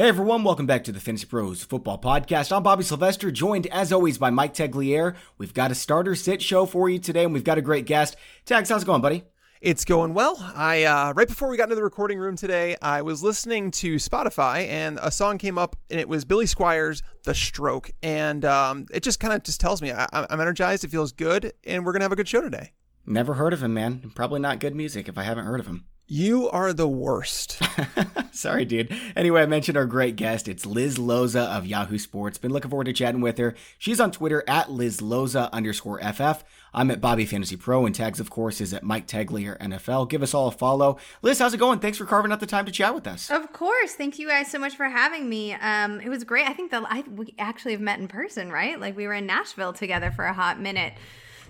Hey everyone, welcome back to the Fantasy Pros Football Podcast. I'm Bobby Sylvester, joined as always by Mike Tagliere. We've got a starter sit show for you today, and we've got a great guest. Tags, how's it going, buddy? It's going well. I uh, right before we got into the recording room today, I was listening to Spotify, and a song came up, and it was Billy Squier's "The Stroke," and um, it just kind of just tells me I, I'm energized. It feels good, and we're gonna have a good show today. Never heard of him, man. Probably not good music if I haven't heard of him. You are the worst. Sorry, dude. Anyway, I mentioned our great guest. It's Liz Loza of Yahoo Sports. Been looking forward to chatting with her. She's on Twitter at Liz Loza underscore FF. I'm at Bobby Fantasy Pro, and tags, of course, is at Mike Tagliere NFL. Give us all a follow. Liz, how's it going? Thanks for carving out the time to chat with us. Of course. Thank you guys so much for having me. Um, it was great. I think that I, we actually have met in person, right? Like we were in Nashville together for a hot minute.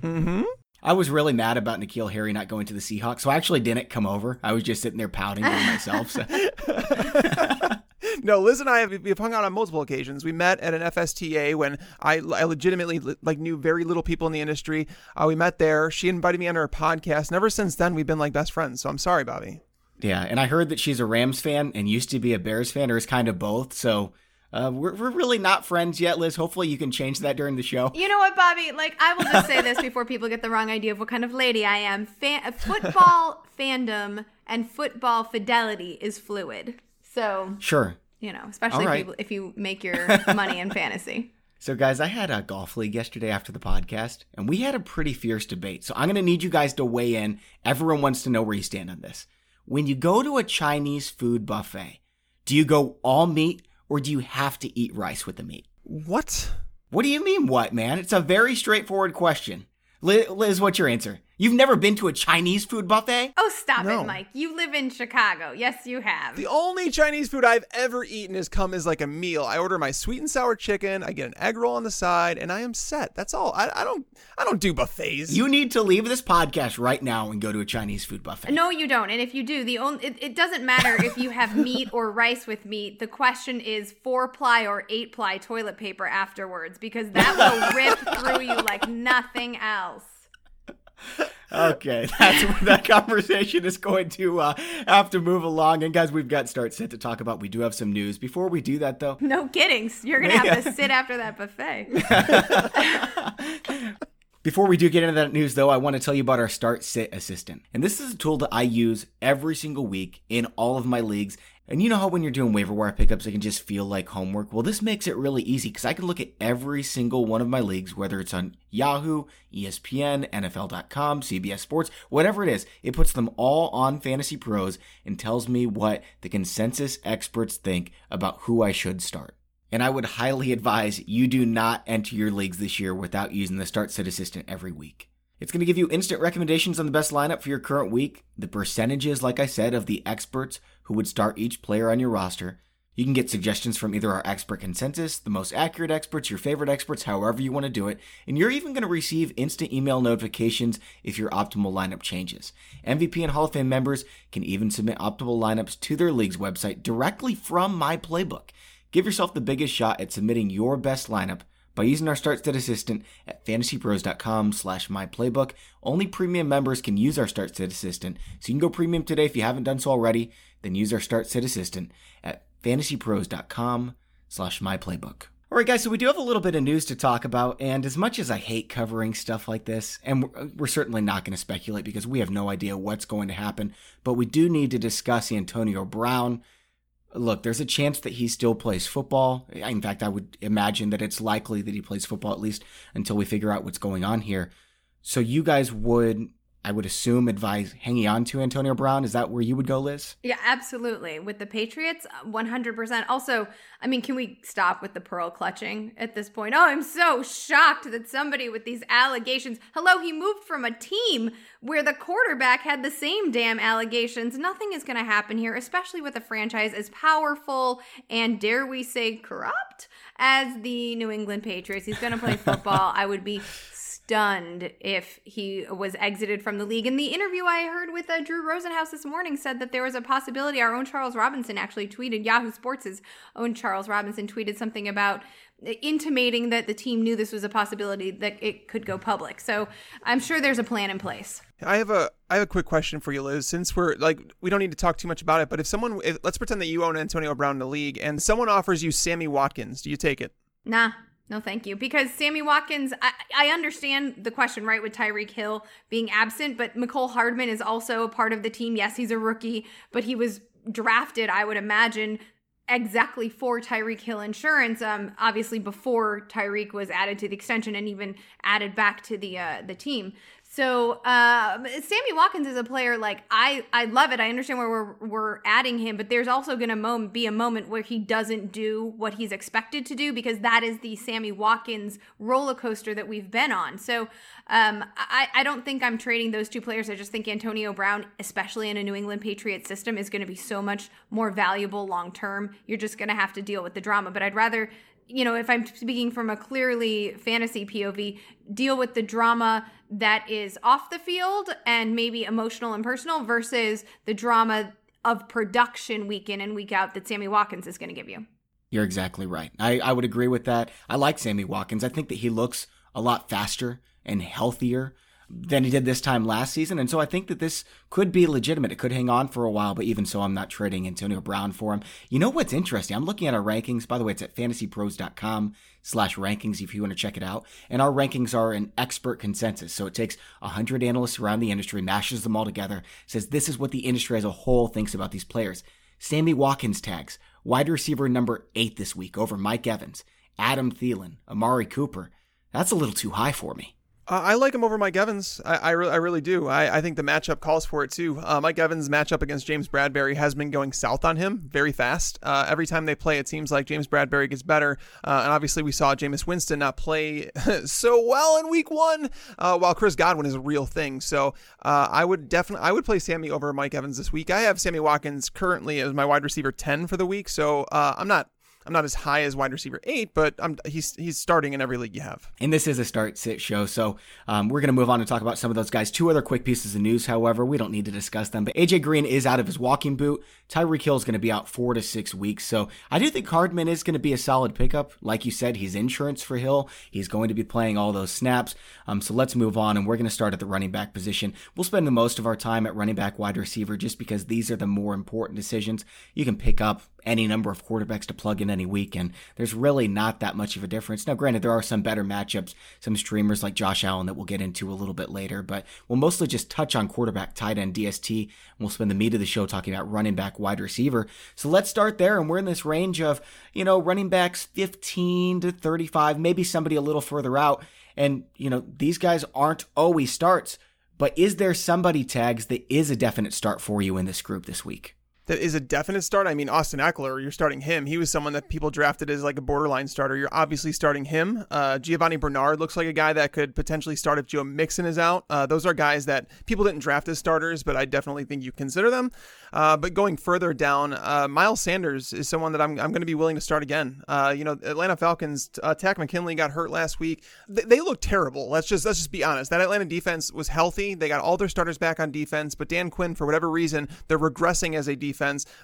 Mm-hmm. I was really mad about N'Keal Harry not going to the Seahawks, so I actually didn't come over. I was just sitting there pouting to myself. So. no, Liz and I have we've hung out on multiple occasions. We met at an FSTA when I, I legitimately like knew very little people in the industry. Uh, we met there. She invited me on her podcast. And ever since then, we've been like best friends. So I'm sorry, Bobby. Yeah, and I heard that she's a Rams fan and used to be a Bears fan, or is kind of both. So uh, we're, we're really not friends yet, Liz. Hopefully, you can change that during the show. You know what, Bobby? Like, I will just say this before people get the wrong idea of what kind of lady I am. Fan- football fandom and football fidelity is fluid. So, sure. You know, especially right. if, you, if you make your money in fantasy. So, guys, I had a golf league yesterday after the podcast, and we had a pretty fierce debate. So, I'm going to need you guys to weigh in. Everyone wants to know where you stand on this. When you go to a Chinese food buffet, do you go all meat or do you have to eat rice with the meat? What? What do you mean, what, man? It's a very straightforward question. Liz, what's your answer? You've never been to a Chinese food buffet? Oh, stop no. it, Mike. You live in Chicago. Yes, you have. The only Chinese food I've ever eaten has come as like a meal. I order my sweet and sour chicken, I get an egg roll on the side, and I am set. That's all. I, I don't I don't do buffets. You need to leave this podcast right now and go to a Chinese food buffet. No, you don't. And if you do, the only it, it doesn't matter if you have meat or rice with meat. The question is four ply or eight ply toilet paper afterwards because that will rip through you like nothing else okay, that's where that conversation is going to uh, have to move along. And guys, we've got start set to talk about. We do have some news. Before we do that, though, no kidding, you're gonna have to sit after that buffet. Before we do get into that news, though, I want to tell you about our Start Sit Assistant. And this is a tool that I use every single week in all of my leagues. And you know how when you're doing waiver wire pickups, it can just feel like homework? Well, this makes it really easy because I can look at every single one of my leagues, whether it's on Yahoo, ESPN, NFL.com, CBS Sports, whatever it is. It puts them all on Fantasy Pros and tells me what the consensus experts think about who I should start. And I would highly advise you do not enter your leagues this year without using the Start Sit Assistant every week. It's going to give you instant recommendations on the best lineup for your current week, the percentages, like I said, of the experts who would start each player on your roster. You can get suggestions from either our expert consensus, the most accurate experts, your favorite experts, however you want to do it, and you're even going to receive instant email notifications if your optimal lineup changes. MVP and Hall of Fame members can even submit optimal lineups to their league's website directly from my playbook. Give yourself the biggest shot at submitting your best lineup by using our Start Sit Assistant at fantasypros.com slash myplaybook. Only premium members can use our Start Sit Assistant, so you can go premium today if you haven't done so already. Then use our Start Sit Assistant at fantasypros.com slash myplaybook. All right, guys, so we do have a little bit of news to talk about, and as much as I hate covering stuff like this, and we're, uh, we're certainly not going to speculate because we have no idea what's going to happen, but we do need to discuss Antonio Brown look, there's a chance that he still plays football. In fact, I would imagine that it's likely that he plays football at least until we figure out what's going on here. So you guys would I would assume advise hanging on to Antonio Brown. Is that where you would go, Liz? Yeah, absolutely. With the Patriots, 100%. Also, I mean, can we stop with the pearl clutching at this point? Oh, I'm so shocked that somebody with these allegations. Hello, he moved from a team where the quarterback had the same damn allegations. Nothing is going to happen here, especially with a franchise as powerful and, dare we say, corrupt as the New England Patriots. He's going to play football. I would be stunned if he was exited from the league. And the interview I heard with uh, Drew Rosenhaus this morning, said that there was a possibility. Our own Charles Robinson actually tweeted, Yahoo Sports' own Charles Robinson tweeted something about intimating that the team knew this was a possibility that it could go public. So I'm sure there's a plan in place. I have a I have a quick question for you, Liz. Since we're like we don't need to talk too much about it, but if someone if, let's pretend that you own Antonio Brown in the league and someone offers you Sammy Watkins, do you take it? Nah. No, thank you. Because Sammy Watkins, I, I understand the question, right, with Tyreek Hill being absent, but Mecole Hardman is also a part of the team. Yes, he's a rookie, but he was drafted, I would imagine, exactly for Tyreek Hill insurance. Um, obviously before Tyreek was added to the extension and even added back to the uh, the team. So uh, Sammy Watkins is a player like I I love it. I understand where we're we're adding him, but there's also going to be a moment where he doesn't do what he's expected to do because that is the Sammy Watkins roller coaster that we've been on. So um, I I don't think I'm trading those two players. I just think Antonio Brown, especially in a New England Patriots system, is going to be so much more valuable long term. You're just going to have to deal with the drama. But I'd rather you know, if I'm speaking from a clearly fantasy POV, deal with the drama that is off the field and maybe emotional and personal versus the drama of production week in and week out that Sammy Watkins is going to give you. You're exactly right. I, I would agree with that. I like Sammy Watkins. I think that he looks a lot faster and healthier than he did this time last season. And so I think that this could be legitimate. It could hang on for a while, but even so, I'm not trading Antonio Brown for him. You know what's interesting? I'm looking at our rankings. By the way, it's at fantasypros.com slash rankings if you want to check it out. And our rankings are an expert consensus. So it takes 100 analysts around the industry, mashes them all together, says this is what the industry as a whole thinks about these players. Sammy Watkins tags, wide receiver number eight this week over Mike Evans, Adam Thielen, Amari Cooper. That's a little too high for me. I like him over Mike Evans. I, I, re- I really do. I, I think the matchup calls for it too. Uh, Mike Evans' matchup against James Bradberry has been going south on him very fast. Uh, every time they play, it seems like James Bradberry gets better. Uh, and obviously, we saw Jameis Winston not play so well in Week One, uh, while Chris Godwin is a real thing. So uh, I would definitely I would play Sammy over Mike Evans this week. I have Sammy Watkins currently as my wide receiver ten for the week, so I'm not I'm not as high as wide receiver eight, but I'm, he's he's starting in every league you have. And this is a start sit show, so um, we're going to move on to talk about some of those guys. Two other quick pieces of news, however, we don't need to discuss them. But AJ Green is out of his walking boot. Tyreek Hill is going to be out four to six weeks, so I do think Hardman is going to be a solid pickup. Like you said, he's insurance for Hill. He's going to be playing all those snaps. Um, so let's move on, and we're going to start at the running back position. We'll spend the most of our time at running back, wide receiver, just because these are the more important decisions. You can pick up any number of quarterbacks to plug in any week, and there's really not that much of a difference. Now, granted, there are some better matchups, some streamers like Josh Allen that we'll get into a little bit later, but we'll mostly just touch on quarterback, tight end, DST, and we'll spend the meat of the show talking about running back, wide receiver. So let's start there, and we're in this range of, you know, running backs 15 to 35, maybe somebody a little further out, and, you know, these guys aren't always starts. But is there somebody tags that is a definite start for you in this group this week? That is a definite start. I mean, Austin Ekeler, you're starting him. He was someone that people drafted as like a borderline starter. You're obviously starting him. Uh, Giovani Bernard looks like a guy that could potentially start if Joe Mixon is out. Uh, those are guys that people didn't draft as starters, but I definitely think you consider them. Uh, but going further down, uh, Miles Sanders is someone that I'm, I'm going to be willing to start again. Uh, you know, Atlanta Falcons, uh, Takk McKinley got hurt last week. They, they look terrible. Let's just let's just be honest. That Atlanta defense was healthy. They got all their starters back on defense, but Dan Quinn, for whatever reason, they're regressing as a defense.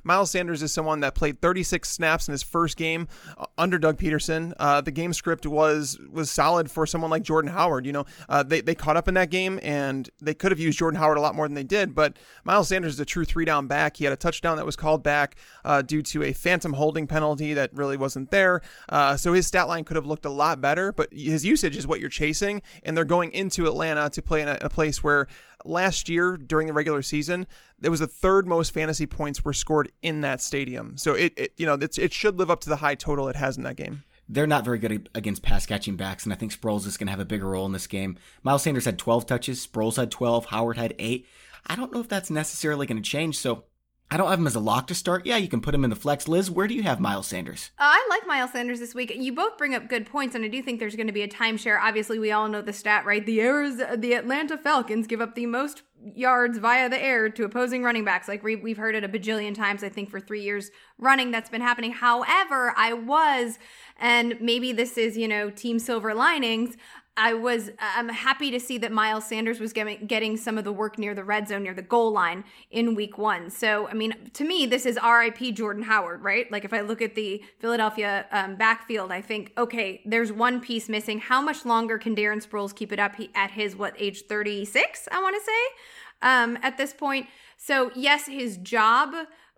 Miles Sanders is someone that played 36 snaps in his first game uh, under Doug Pederson. Uh, the game script was was solid for someone like Jordan Howard. You know, uh, they they caught up in that game and they could have used Jordan Howard a lot more than they did. But Miles Sanders is a true three down back back. He had a touchdown that was called back uh, due to a phantom holding penalty that really wasn't there. Uh, so his stat line could have looked a lot better, but his usage is what you're chasing. And they're going into Atlanta to play in a, a place where last year during the regular season, it was the third most fantasy points were scored in that stadium. So it, it you know, it should live up to the high total it has in that game they're not very good against pass catching backs, and I think Sproles is going to have a bigger role in this game. Miles Sanders had 12 touches, Sproles had 12, Howard had 8. I don't know if that's necessarily going to change. So I don't have him as a lock to start. Yeah, you can put him in the flex. Liz, where do you have Miles Sanders? Uh, I like Miles Sanders this week. You both bring up good points, and I do think there's going to be a timeshare. Obviously, we all know the stat, right? The Airs, the Atlanta Falcons give up the most yards via the air to opposing running backs. Like we, have heard it a bajillion times, I think, for three years running that's been happening. However, I was, and maybe this is, you know, team silver linings. I was I'm happy to see that Miles Sanders was getting getting some of the work near the red zone, near the goal line in week one. So I mean, to me, this is R.I.P. Jordan Howard, right? Like if I look at the Philadelphia um, backfield, I think okay, there's one piece missing. How much longer can Darren Sproles keep it up he, at his what age 36? I want to say um, at this point. So yes, his job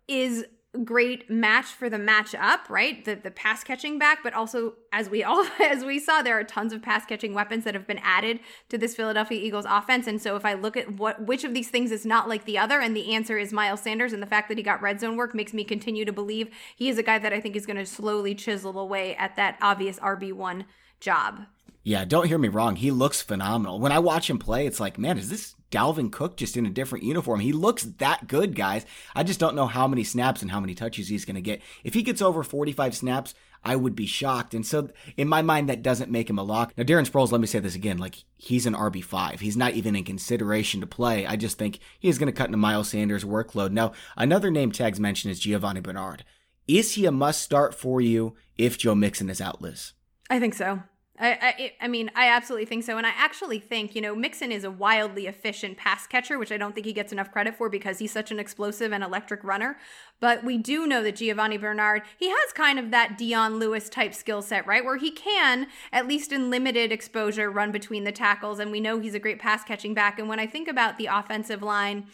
is great match for the matchup, right? The the pass catching back, but also as we all as we saw, there are tons of pass catching weapons that have been added to this Philadelphia Eagles offense. And so if I look at what which of these things is not like the other, and the answer is Miles Sanders, and the fact that he got red zone work makes me continue to believe he is a guy that I think is going to slowly chisel away at that obvious RB one job. Yeah, don't hear me wrong. He looks phenomenal. When I watch him play, it's like, man, is this Dalvin Cook just in a different uniform? He looks that good, guys. I just don't know how many snaps and how many touches he's going to get. If he gets over 45 snaps, I would be shocked. And so, in my mind, that doesn't make him a lock. Now, Darren Sproles, let me say this again like, he's an RB5. He's not even in consideration to play. I just think he's going to cut into Miles Sanders' workload. Now, another name tags mentioned is Giovani Bernard. Is he a must start for you if Joe Mixon is out, Liz? I think so. I, I, I mean, I absolutely think so. And I actually think, you know, Mixon is a wildly efficient pass catcher, which I don't think he gets enough credit for because he's such an explosive and electric runner. But we do know that Giovani Bernard, he has kind of that Dion Lewis type skill set, right? Where he can, at least in limited exposure, run between the tackles. And we know he's a great pass catching back. And when I think about the offensive line,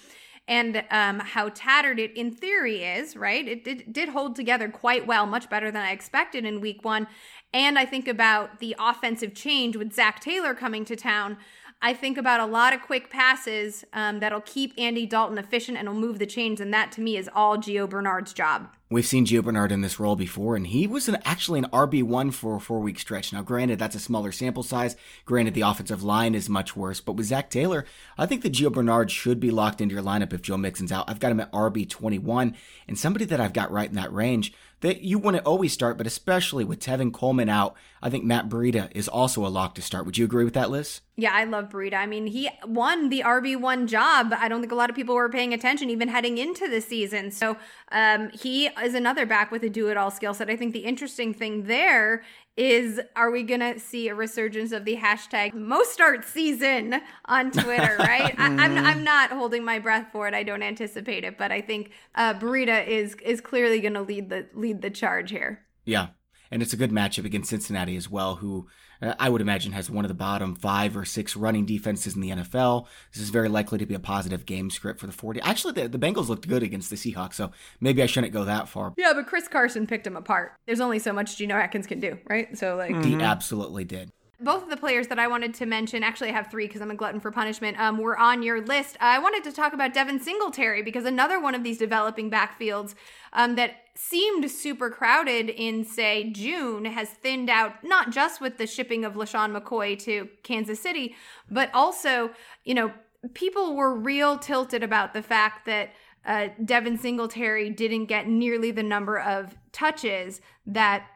and um, how tattered it in theory is, right? It did, did hold together quite well, much better than I expected in week one. And I think about the offensive change with Zac Taylor coming to town. I think about a lot of quick passes um, that'll keep Andy Dalton efficient and will move the chains, and that to me is all Gio Bernard's job. We've seen Gio Bernard in this role before, and he was an, actually an RB1 for a four week stretch. Now, granted, that's a smaller sample size. Granted, the offensive line is much worse, but with Zac Taylor, I think that Gio Bernard should be locked into your lineup if Joe Mixon's out. I've got him at RB21, and somebody that I've got right in that range that you want to always start, but especially with Tevin Coleman out, I think Matt Breida is also a lock to start. Would you agree with that, Liz? Yeah, I love Breida. I mean, he won the RB1 job. I don't think a lot of people were paying attention even heading into the season. So um, he is another back with a do it all skill set. I think the interesting thing there is are we gonna see a resurgence of the hashtag Mostert season on Twitter, right? I, am I'm, I'm not holding my breath for it. I don't anticipate it, but I think uh, is is clearly gonna lead the lead the charge here. Yeah, and it's a good matchup against Cincinnati as well, who Uh, I would imagine has one of the bottom five or six running defenses in the NFL. This is very likely to be a positive game script for the 40. Actually, the, the Bengals looked good against the Seahawks, so maybe I shouldn't go that far. Yeah, but Chris Carson picked him apart. There's only so much Geno Atkins can do, right? So, like, he mm-hmm. absolutely did both of the players that I wanted to mention, actually, I have three because I'm a glutton for punishment, um, were on your list. I wanted to talk about Devin Singletary because another one of these developing backfields um, that seemed super crowded in, say, June has thinned out, not just with the shipping of LeSean McCoy to Kansas City, but also, you know, people were real tilted about the fact that uh, Devin Singletary didn't get nearly the number of touches that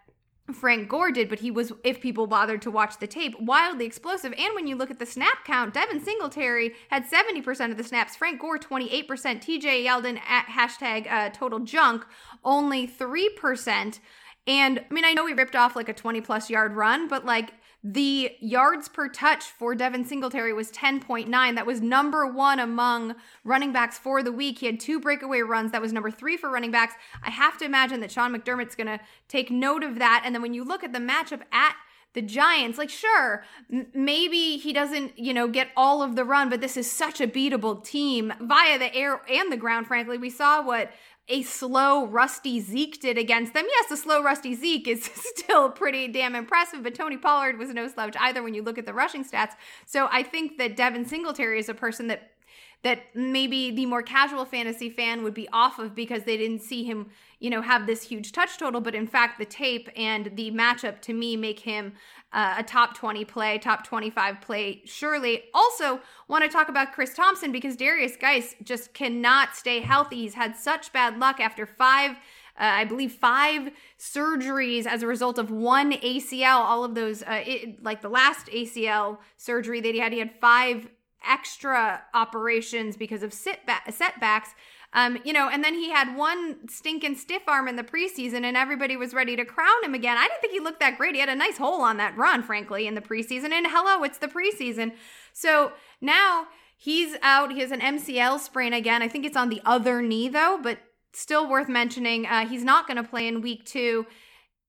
Frank Gore did, but he was, if people bothered to watch the tape, wildly explosive. And when you look at the snap count, Devin Singletary had 70% of the snaps, Frank Gore 28%, TJ Yeldon at hashtag uh, total junk only 3%. And I mean, I know we ripped off like a 20 plus yard run, but like the yards per touch for Devin Singletary was 10.9. That was number one among running backs for the week. He had two breakaway runs. That was number three for running backs. I have to imagine that Sean McDermott's going to take note of that. And then when you look at the matchup at the Giants, like, sure, m- maybe he doesn't, you know, get all of the run, but this is such a beatable team via the air and the ground, frankly. We saw what a slow, rusty Zeke did against them. Yes, the slow, rusty Zeke is still pretty damn impressive, but Tony Pollard was no slouch either when you look at the rushing stats. So I think that Devin Singletary is a person that that maybe the more casual fantasy fan would be off of because they didn't see him, you know, have this huge touch total. But in fact, the tape and the matchup to me make him uh, a top 20 play, top 25 play, surely. Also, want to talk about Chris Thompson because Darius Guice just cannot stay healthy. He's had such bad luck after five. Uh, I believe five surgeries as a result of one ACL. All of those, uh, it, like the last ACL surgery that he had, he had five extra operations because of sit setbacks. Um, you know, and then he had one stinking stiff arm in the preseason and everybody was ready to crown him again. I didn't think he looked that great. He had a nice hole on that run, frankly, in the preseason. And hello, it's the preseason. So now he's out. He has an MCL sprain again. I think it's on the other knee, though, but still worth mentioning. Uh, he's not going to play in week two.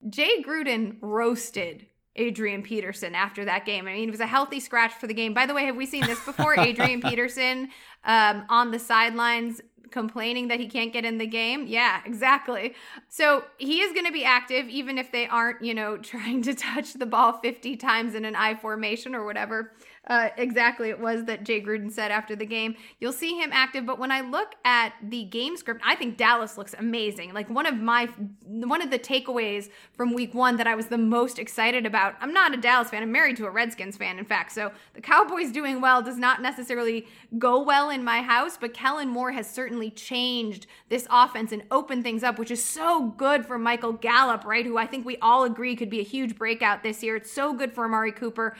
Jay Gruden roasted Adrian Peterson after that game. I mean, it was a healthy scratch for the game. By the way, have we seen this before? Adrian Peterson um, on the sidelines complaining that he can't get in the game. Yeah, exactly. So he is going to be active, even if they aren't, you know, trying to touch the ball 50 times in an I formation or whatever uh, exactly it was that Jay Gruden said after the game. You'll see him active, but when I look at the game script, I think Dallas looks amazing. Like one of my one of the takeaways from Week One that I was the most excited about. I'm not a Dallas fan. I'm married to a Redskins fan, in fact. So the Cowboys doing well does not necessarily go well in my house, but Kellen Moore has certainly changed this offense and opened things up, which is so good for Michael Gallup, right? Who I think we all agree could be a huge breakout this year. It's so good for Amari Cooper.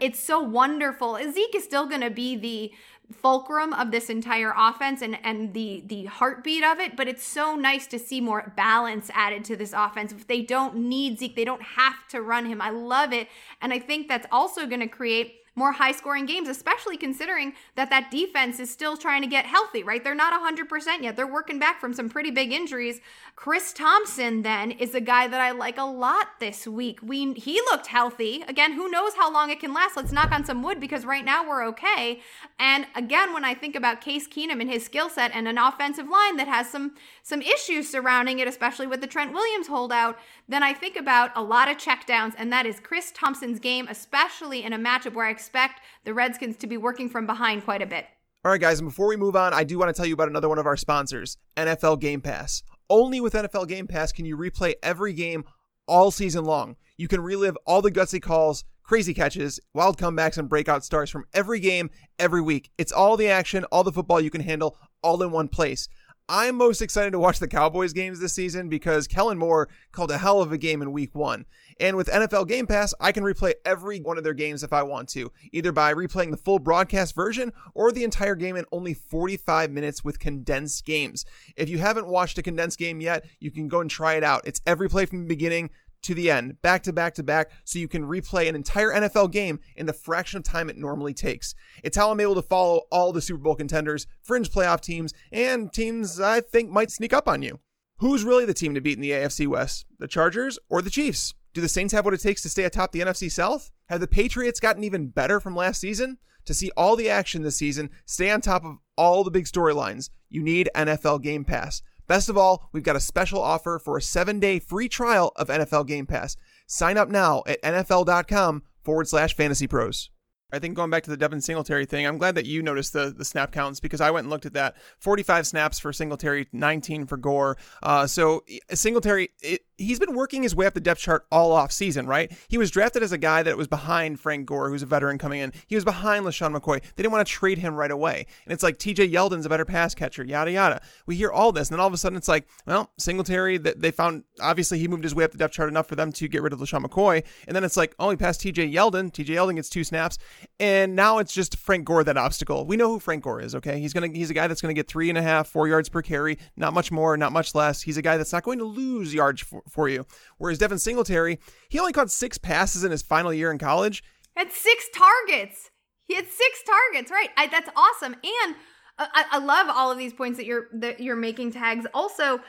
It's so wonderful wonderful. Zeke is still going to be the fulcrum of this entire offense and and the the heartbeat of it but it's so nice to see more balance added to this offense. If they don't need Zeke. They don't have to run him. I love it. And I think that's also going to create more high scoring games, especially considering that that defense is still trying to get healthy, right? They're not 100% yet. They're working back from some pretty big injuries. Chris Thompson then is a guy that I like a lot this week. We he looked healthy. Again, who knows how long it can last? Let's knock on some wood because right now we're okay. And again, when I think about Case Keenum and his skill set and an offensive line that has some some issues surrounding it, especially with the Trent Williams holdout, then I think about a lot of checkdowns, and that is Chris Thompson's game, especially in a matchup where I expect the Redskins to be working from behind quite a bit. All right, guys, and before we move on, I do want to tell you about another one of our sponsors, NFL Game Pass. Only with NFL Game Pass can you replay every game all season long. You can relive all the gutsy calls, crazy catches, wild comebacks, and breakout stars from every game every week. It's all the action, all the football you can handle, all in one place. I'm most excited to watch the Cowboys games this season because Kellen Moore called a hell of a game in week one. And with NFL Game Pass, I can replay every one of their games if I want to, either by replaying the full broadcast version or the entire game in only 45 minutes with condensed games. If you haven't watched a condensed game yet, you can go and try it out. It's every play from the beginning to the end, back to back to back, so you can replay an entire NFL game in the fraction of time it normally takes. It's how I'm able to follow all the Super Bowl contenders, fringe playoff teams, and teams I think might sneak up on you. Who's really the team to beat in the AFC West? The Chargers or the Chiefs? Do the Saints have what it takes to stay atop the NFC South? Have the Patriots gotten even better from last season? To see all the action this season, stay on top of all the big storylines, you need NFL Game Pass. Best of all, we've got a special offer for a seven day free trial of NFL Game Pass. Sign up now at NFL.com forward slash fantasy pros. I think going back to the Devin Singletary thing, I'm glad that you noticed the the snap counts because I went and looked at that. 45 snaps for Singletary, 19 for Gore. Uh, so Singletary, it, he's been working his way up the depth chart all off season, right? He was drafted as a guy that was behind Frank Gore, who's a veteran coming in. He was behind LeSean McCoy. They didn't want to trade him right away. And it's like TJ Yeldon's a better pass catcher, yada yada. We hear all this, and then all of a sudden it's like, well, Singletary, they found obviously he moved his way up the depth chart enough for them to get rid of LeSean McCoy. And then it's like, oh, he passed TJ Yeldon. TJ Yeldon gets two snaps. And now it's just Frank Gore that obstacle. We know who Frank Gore is, okay? He's gonna he's a guy that's gonna get three and a half, four yards per carry, not much more, not much less. He's a guy that's not going to lose yards for, for you. Whereas Devin Singletary, he only caught six passes in his final year in college. Had six targets. He had six targets, right? I, that's awesome. And uh, I, I love all of these points that you're that you're making. Tags also.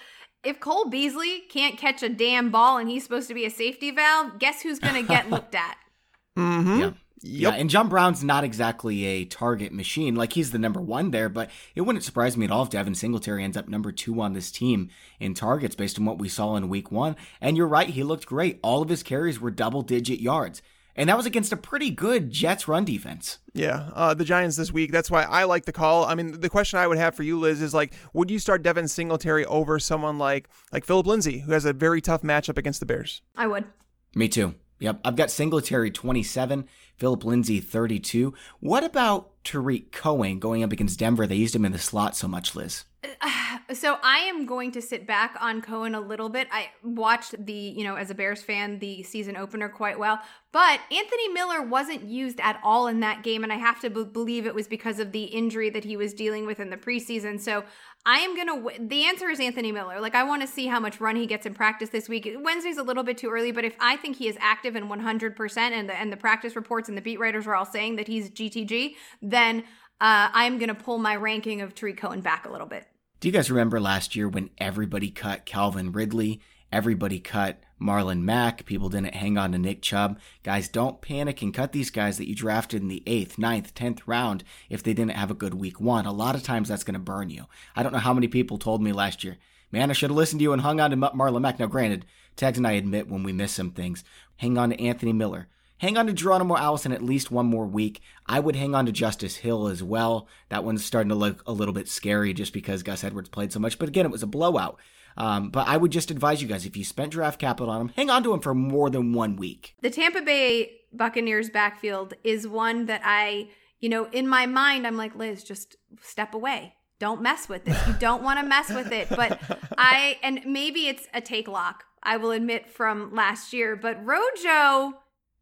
If Cole Beasley can't catch a damn ball and he's supposed to be a safety valve, guess who's going to get looked at? Mm-hmm. Yeah. Yep. Yeah, and John Brown's not exactly a target machine. Like he's the number one there, but it wouldn't surprise me at all if Devin Singletary ends up number two on this team in targets based on what we saw in week one. And you're right, he looked great. All of his carries were double digit yards. And that was against a pretty good Jets run defense. Yeah, uh, the Giants this week. That's why I like the call. I mean, the question I would have for you, Liz, is like, would you start Devin Singletary over someone like like Philip Lindsay, who has a very tough matchup against the Bears? I would. Me too. Yep, I've got Singletary 27, Philip Lindsay 32. What about Tarik Cohen going up against Denver? They used him in the slot so much, Liz. so I am going to sit back on Cohen a little bit. I watched the, you know, as a Bears fan, the season opener quite well, but Anthony Miller wasn't used at all in that game, and I have to b- believe it was because of the injury that he was dealing with in the preseason. So I am gonna. W- the answer is Anthony Miller. Like I want to see how much run he gets in practice this week. Wednesday's a little bit too early, but if I think he is active and 100 percent, and the and the practice reports and the beat writers are all saying that he's GTG, then uh, I'm gonna pull my ranking of Tarik Cohen back a little bit. Do you guys remember last year when everybody cut Calvin Ridley? Everybody cut Marlon Mack. People didn't hang on to Nick Chubb. Guys, don't panic and cut these guys that you drafted in the eighth, ninth, tenth round if they didn't have a good week one. A lot of times that's going to burn you. I don't know how many people told me last year, man, I should have listened to you and hung on to Marlon Mack. Now, granted, Tags and I admit when we miss some things. Hang on to Anthony Miller. Hang on to Geronimo Allison at least one more week. I would hang on to Justice Hill as well. That one's starting to look a little bit scary just because Gus Edwards played so much. But again, it was a blowout. Um, but I would just advise you guys if you spent draft capital on him, hang on to him for more than one week. The Tampa Bay Buccaneers backfield is one that I, you know, in my mind, I'm like, Liz, just step away. Don't mess with it. You don't want to mess with it. But I, and maybe it's a take lock, I will admit from last year, but Rojo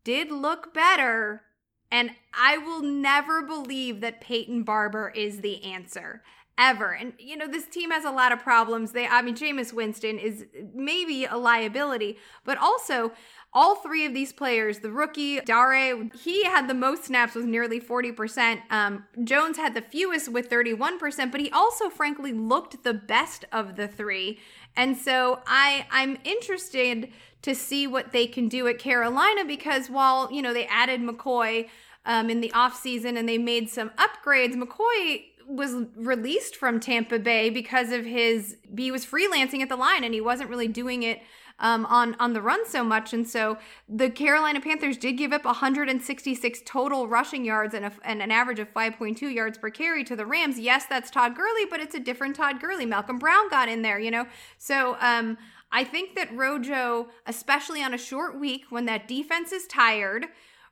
did look better. And I will never believe that Peyton Barber is the answer ever. And you know, this team has a lot of problems. They I mean Jameis Winston is maybe a liability, but also all three of these players, the rookie, Dare, he had the most snaps with nearly 40%. Um, Jones had the fewest with 31%, but he also frankly looked the best of the three. And so I I'm interested to see what they can do at Carolina because while, you know, they added McCoy um, in the offseason and they made some upgrades, McCoy was released from Tampa Bay because of his he was freelancing at the line and he wasn't really doing it um, on on the run so much, and so the Carolina Panthers did give up 166 total rushing yards and, a, and an average of 5.2 yards per carry to the Rams. Yes, that's Todd Gurley, but it's a different Todd Gurley. Malcolm Brown got in there, you know, so um, I think that Rojo, especially on a short week when that defense is tired.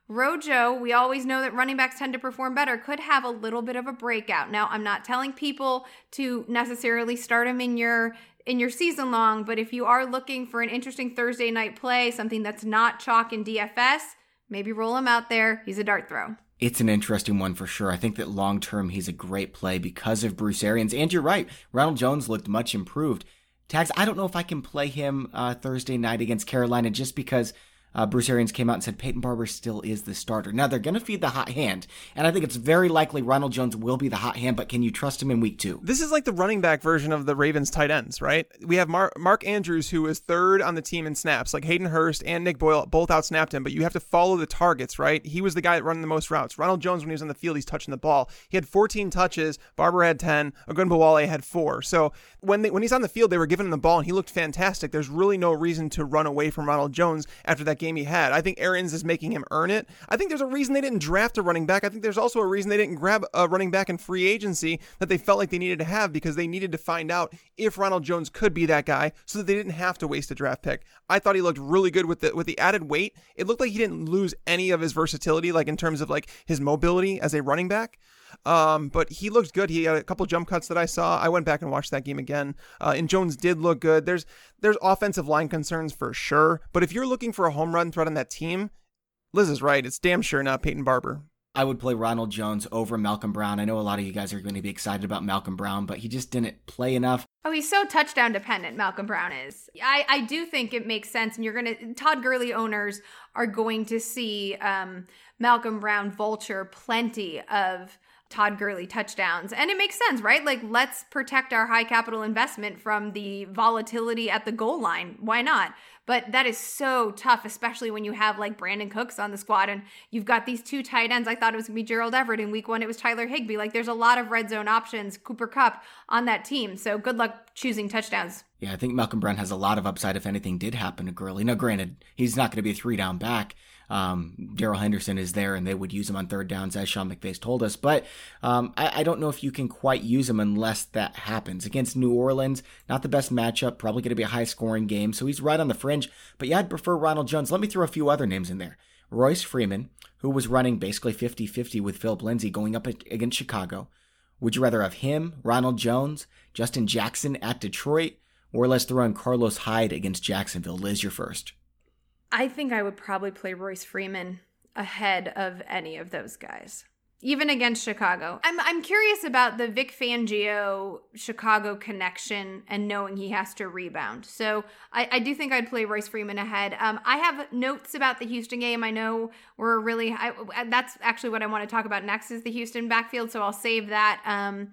Rojo, we always know that running backs tend to perform better, could have a little bit of a breakout. Now, I'm not telling people to necessarily start him in your in your season long, but if you are looking for an interesting Thursday night play, something that's not chalk in DFS, maybe roll him out there. He's a dart throw. It's an interesting one for sure. I think that long term he's a great play because of Bruce Arians. And you're right, Ronald Jones looked much improved. Tags, I don't know if I can play him uh, Thursday night against Carolina just because uh, Bruce Arians came out and said Peyton Barber still is the starter. Now they're going to feed the hot hand, and I think it's very likely Ronald Jones will be the hot hand. But can you trust him in week two? This is like the running back version of the Ravens tight ends, right? We have Mar- Mark Andrews, who is third on the team in snaps. Like Hayden Hurst and Nick Boyle both out snapped him, but you have to follow the targets, right? He was the guy that running the most routes. Ronald Jones, when he was on the field, he's touching the ball. He had 14 touches. Barber had 10. Ogunbowale had four. So when they, when he's on the field, they were giving him the ball, and he looked fantastic. There's really no reason to run away from Ronald Jones after that game he had. I think Arians is making him earn it. I think there's a reason they didn't draft a running back. I think there's also a reason they didn't grab a running back in free agency that they felt like they needed to have because they needed to find out if Ronald Jones could be that guy so that they didn't have to waste a draft pick. I thought he looked really good with the with the added weight. It looked like he didn't lose any of his versatility like in terms of like his mobility as a running back. Um, but he looked good. He had a couple jump cuts that I saw. I went back and watched that game again. Uh, and Jones did look good. There's there's offensive line concerns for sure. But if you're looking for a home run threat on that team, Liz is right. It's damn sure not Peyton Barber. I would play Ronald Jones over Malcolm Brown. I know a lot of you guys are going to be excited about Malcolm Brown, but he just didn't play enough. Oh, he's so touchdown dependent, Malcolm Brown is. I, I do think it makes sense. And you're going to, Todd Gurley owners are going to see um, Malcolm Brown vulture plenty of Todd Gurley touchdowns. And it makes sense, right? Like, let's protect our high capital investment from the volatility at the goal line. Why not? But that is so tough, especially when you have like Brandin Cooks on the squad and you've got these two tight ends. I thought it was gonna be Gerald Everett in week one, it was Tyler Higbee. Like, there's a lot of red zone options, Cooper Kupp on that team. So good luck choosing touchdowns. Yeah, I think Malcolm Brown has a lot of upside if anything did happen to Gurley. Now, granted, he's not going to be a three down back um, Darrell Henderson is there and they would use him on third downs, as Sean McVay's told us. But um, I, I, don't know if you can quite use him unless that happens. Against New Orleans, not the best matchup, probably going to be a high scoring game. So he's right on the fringe. But yeah, I'd prefer Ronald Jones. Let me throw a few other names in there. Royce Freeman, who was running basically 50 50 with Philip Lindsay going up against Chicago. Would you rather have him, Ronald Jones, Justin Jackson at Detroit, or let's throw in Carlos Hyde against Jacksonville? Liz, you're first. I think I would probably play Royce Freeman ahead of any of those guys even against Chicago. I'm I'm curious about the Vic Fangio Chicago connection and knowing he has to rebound. So I, I do think I'd play Royce Freeman ahead. Um, I have notes about the Houston game. I know we're really I, that's actually what I want to talk about next is the Houston backfield. So I'll save that. Um,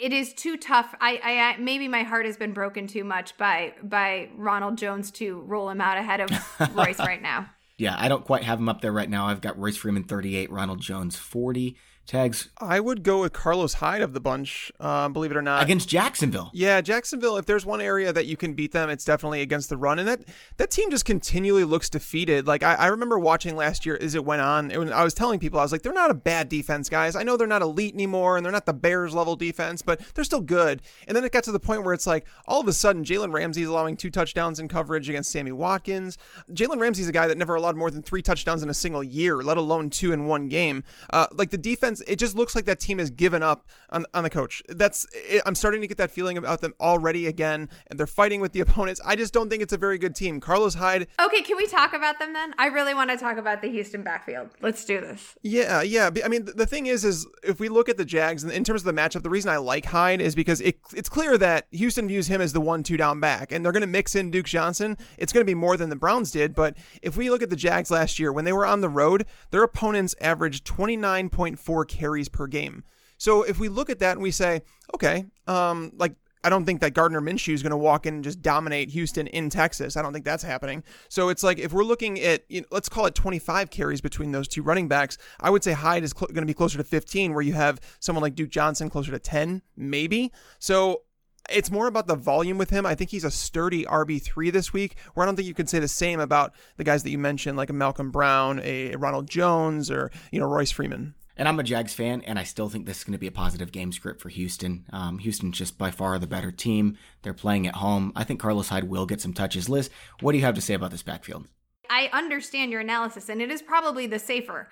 it is too tough. I, I maybe my heart has been broken too much by by Ronald Jones to roll him out ahead of Royce right now. Yeah, I don't quite have him up there right now. I've got Royce Freeman 38, Ronald Jones 40. Tags. I would go with Carlos Hyde of the bunch, uh, believe it or not. Against Jacksonville. Yeah, Jacksonville, if there's one area that you can beat them, it's definitely against the run. And that, that team just continually looks defeated. Like, I, I remember watching last year as it went on, I was telling people, I was like, they're not a bad defense, guys. I know they're not elite anymore and they're not the Bears level defense, but they're still good. And then it got to the point where it's like, all of a sudden, Jalen Ramsey's allowing two touchdowns in coverage against Sammy Watkins. Jalen Ramsey's a guy that never allowed more than three touchdowns in a single year, let alone two in one game. Uh, like, the defense, it just looks like that team has given up on, on the coach. That's I'm starting to get that feeling about them already again, and they're fighting with the opponents. I just don't think it's a very good team. Carlos Hyde. Okay, can we talk about them then? I really want to talk about the Houston backfield. Let's do this. Yeah, yeah. I mean, the thing is, is if we look at the Jags in terms of the matchup, the reason I like Hyde is because it, it's clear that Houston views him as the one-two down back, and they're going to mix in Duke Johnson. It's going to be more than the Browns did, but if we look at the Jags last year when they were on the road, their opponents averaged 29.4 carries per game. So if we look at that and we say, okay, um, like I don't think that Gardner Minshew is going to walk in and just dominate Houston in Texas. I don't think that's happening. So it's like if we're looking at, you know, let's call it 25 carries between those two running backs, I would say Hyde is cl- going to be closer to 15, where you have someone like Duke Johnson closer to 10, maybe. So it's more about the volume with him. I think he's a sturdy RB3 this week, where I don't think you could say the same about the guys that you mentioned, like a Malcolm Brown, a Ronald Jones, or, you know, Royce Freeman. And I'm a Jags fan, and I still think this is going to be a positive game script for Houston. Um, Houston's just by far the better team. They're playing at home. I think Carlos Hyde will get some touches. Liz, what do you have to say about this backfield? I understand your analysis, and it is probably the safer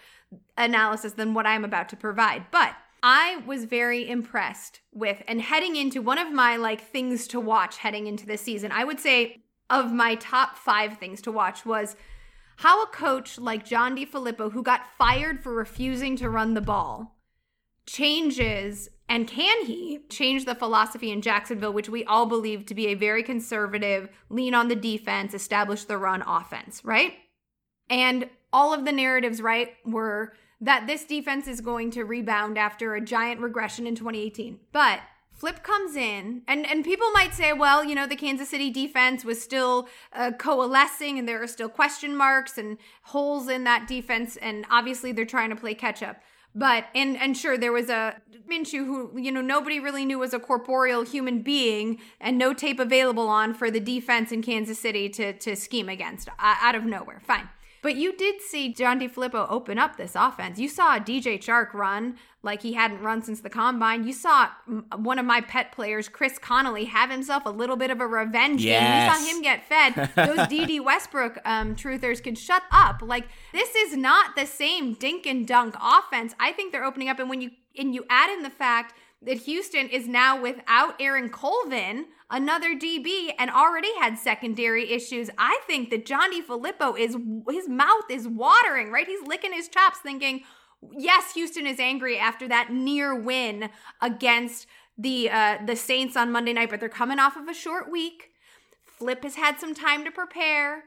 analysis than what I'm about to provide. But I was very impressed with, and heading into one of my like things to watch heading into this season, I would say of my top five things to watch was how a coach like John DeFilippo, who got fired for refusing to run the ball, changes and can he change the philosophy in Jacksonville, which we all believe to be a very conservative, lean on the defense, establish the run offense, right? And all of the narratives, right, were that this defense is going to rebound after a giant regression in 2018. But Flip comes in, and, and people might say, well, you know, the Kansas City defense was still uh, coalescing, and there are still question marks and holes in that defense, and obviously they're trying to play catch up. But and and sure, there was a Minshew who you know nobody really knew was a corporeal human being, and no tape available on for the defense in Kansas City to to scheme against out of nowhere. Fine. But you did see John DeFilippo open up this offense. You saw DJ Chark run like he hadn't run since the combine. You saw one of my pet players, Chris Conley, have himself a little bit of a revenge yes. game. You saw him get fed. Those Dede Westbrook um, truthers can shut up. Like this is not the same dink and dunk offense. I think they're opening up, and when you and you add in the fact that Houston is now without Aaron Colvin, another DB, and already had secondary issues. I think that John Filippo is his mouth is watering, right? He's licking his chops, thinking, yes, Houston is angry after that near win against the uh, the Saints on Monday night, but they're coming off of a short week. Flip has had some time to prepare.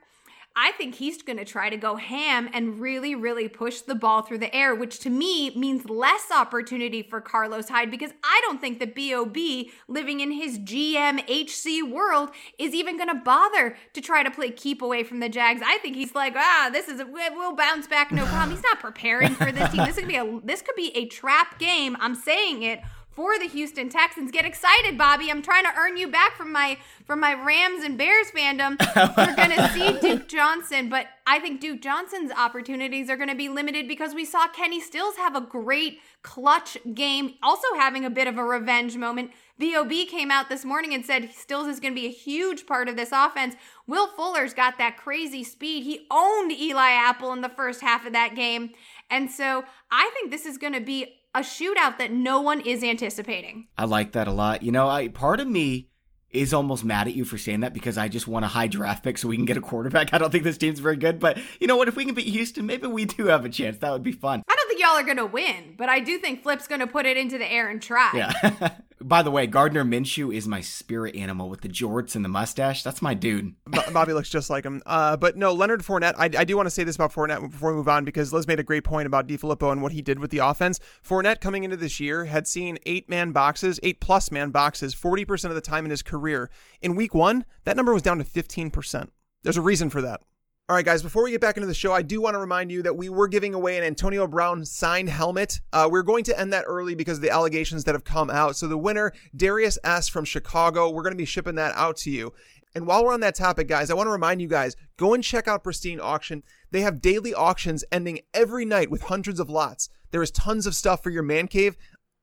I think he's going to try to go ham and really, really push the ball through the air, which to me means less opportunity for Carlos Hyde because I don't think that BOB, living in his GM HC world, is even going to bother to try to play keep away from the Jags. I think he's like, ah, this is a, we'll bounce back, no problem. He's not preparing for this team. This could be a this could be a trap game. I'm saying it for the Houston Texans. Get excited, Bobby. I'm trying to earn you back from my from my Rams and Bears fandom. We're going to see Duke Johnson, but I think Duke Johnson's opportunities are going to be limited because we saw Kenny Stills have a great clutch game, also having a bit of a revenge moment. BOB came out this morning and said Stills is going to be a huge part of this offense. Will Fuller's got that crazy speed. He owned Eli Apple in the first half of that game. And so I think this is going to be a shootout that no one is anticipating. I like that a lot. You know, I part of me is almost mad at you for saying that because I just want a high draft pick so we can get a quarterback. I don't think this team's very good, but you know what? If we can beat Houston, maybe we do have a chance. That would be fun. I don't think y'all are going to win, but I do think Flip's going to put it into the air and try. Yeah. By the way, Gardner Minshew is my spirit animal with the jorts and the mustache. That's my dude. Bobby looks just like him. Uh, but no, Leonard Fournette. I, I do want to say this about Fournette before we move on because Liz made a great point about DeFilippo and what he did with the offense. Fournette coming into this year had seen eight man boxes, eight plus man boxes, forty percent of the time in his career. In week one, that number was down to fifteen percent. There's a reason for that. All right, guys, before we get back into the show, I do want to remind you that we were giving away an Antonio Brown signed helmet. Uh, we're going to end that early because of the allegations that have come out. So the winner, Darius S. from Chicago, we're going to be shipping that out to you. And while we're on that topic, guys, I want to remind you guys go and check out Pristine Auction. They have daily auctions ending every night with hundreds of lots. There is tons of stuff for your man cave.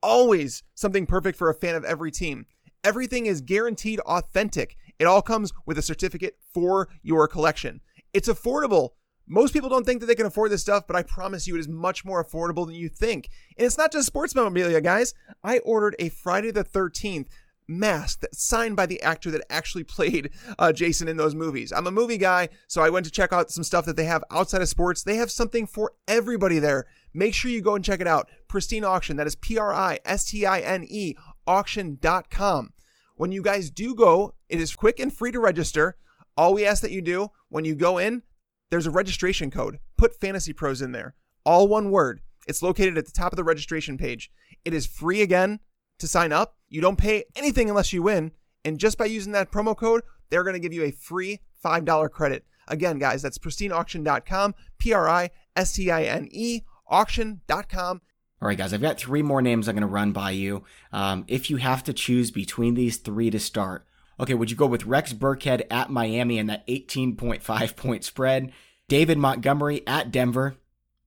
Always something perfect for a fan of every team. Everything is guaranteed authentic. It all comes with a certificate for your collection. It's affordable. Most people don't think that they can afford this stuff, but I promise you it is much more affordable than you think. And it's not just sports memorabilia, guys. I ordered a Friday the 13th mask that's signed by the actor that actually played uh, Jason in those movies. I'm a movie guy, so I went to check out some stuff that they have outside of sports. They have something for everybody there. Make sure you go and check it out. Pristine Auction, that is P R I S T I N E, auction.com. When you guys do go, it is quick and free to register. All we ask that you do when you go in, there's a registration code. Put Fantasy Pros in there. All one word. It's located at the top of the registration page. It is free again to sign up. You don't pay anything unless you win. And just by using that promo code, they're going to give you a free $5 credit. Again, guys, that's pristineauction.com, P R I S T I N E, auction.com. All right, guys, I've got three more names I'm going to run by you. Um, if you have to choose between these three to start, Okay, would you go with Rex Burkhead at Miami and that 18.5 point spread? David Montgomery at Denver?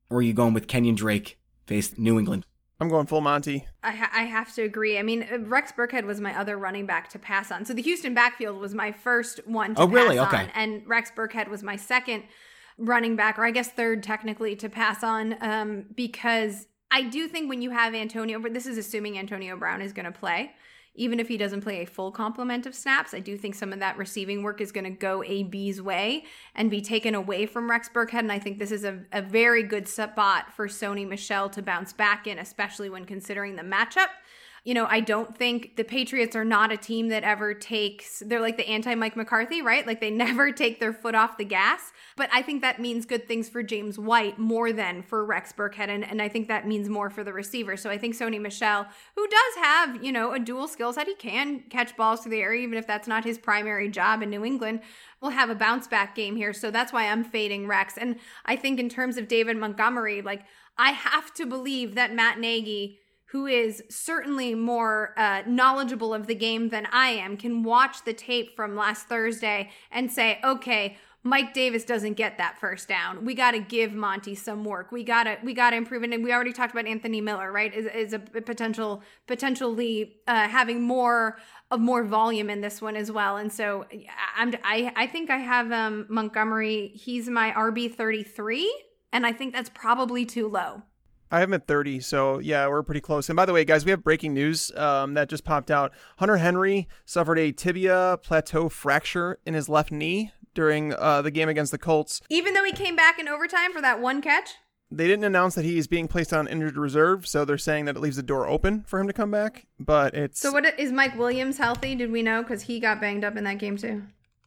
Or are you going with Kenyan Drake faced New England? I'm going full Monty. I, ha- I have to agree. I mean, uh, Rex Burkhead was my other running back to pass on. So the Houston backfield was my first one to oh, pass really? on. Okay. And Rex Burkhead was my second running back, or I guess third technically to pass on, um, because I do think when you have Antonio, but this is assuming Antonio Brown is going to play even if he doesn't play a full complement of snaps, I do think some of that receiving work is going to go AB's way and be taken away from Rex Burkhead. And I think this is a, a very good spot for Sony Michel to bounce back in, especially when considering the matchup. You know, I don't think the Patriots are not a team that ever takes, they're like the anti Mike McCarthy, right? Like they never take their foot off the gas. But I think that means good things for James White more than for Rex Burkhead. And, and I think that means more for the receiver. So I think Sony Michel, who does have, you know, a dual skill set, he can catch balls through the air, even if that's not his primary job in New England, will have a bounce back game here. So that's why I'm fading Rex. And I think in terms of David Montgomery, like I have to believe that Matt Nagy who is certainly more uh, knowledgeable of the game than I am, can watch the tape from last Thursday and say, okay, Mike Davis doesn't get that first down. We got to give Monty some work. We got to we got to improve it. And we already talked about Anthony Miller, right? Is, is a potential potentially uh, having more of more volume in this one as well. And so I'm I I think I have um, Montgomery. He's my RB thirty three, and I think that's probably too low. I have him at 30, so yeah, we're pretty close. And by the way, guys, we have breaking news um, that just popped out. Hunter Henry suffered a tibia plateau fracture in his left knee during uh, the game against the Colts. Even though he came back in overtime for that one catch? They didn't announce that he's being placed on injured reserve, so they're saying that it leaves the door open for him to come back. But it's so. What is Mike Williams healthy? Did we know because he got banged up in that game too?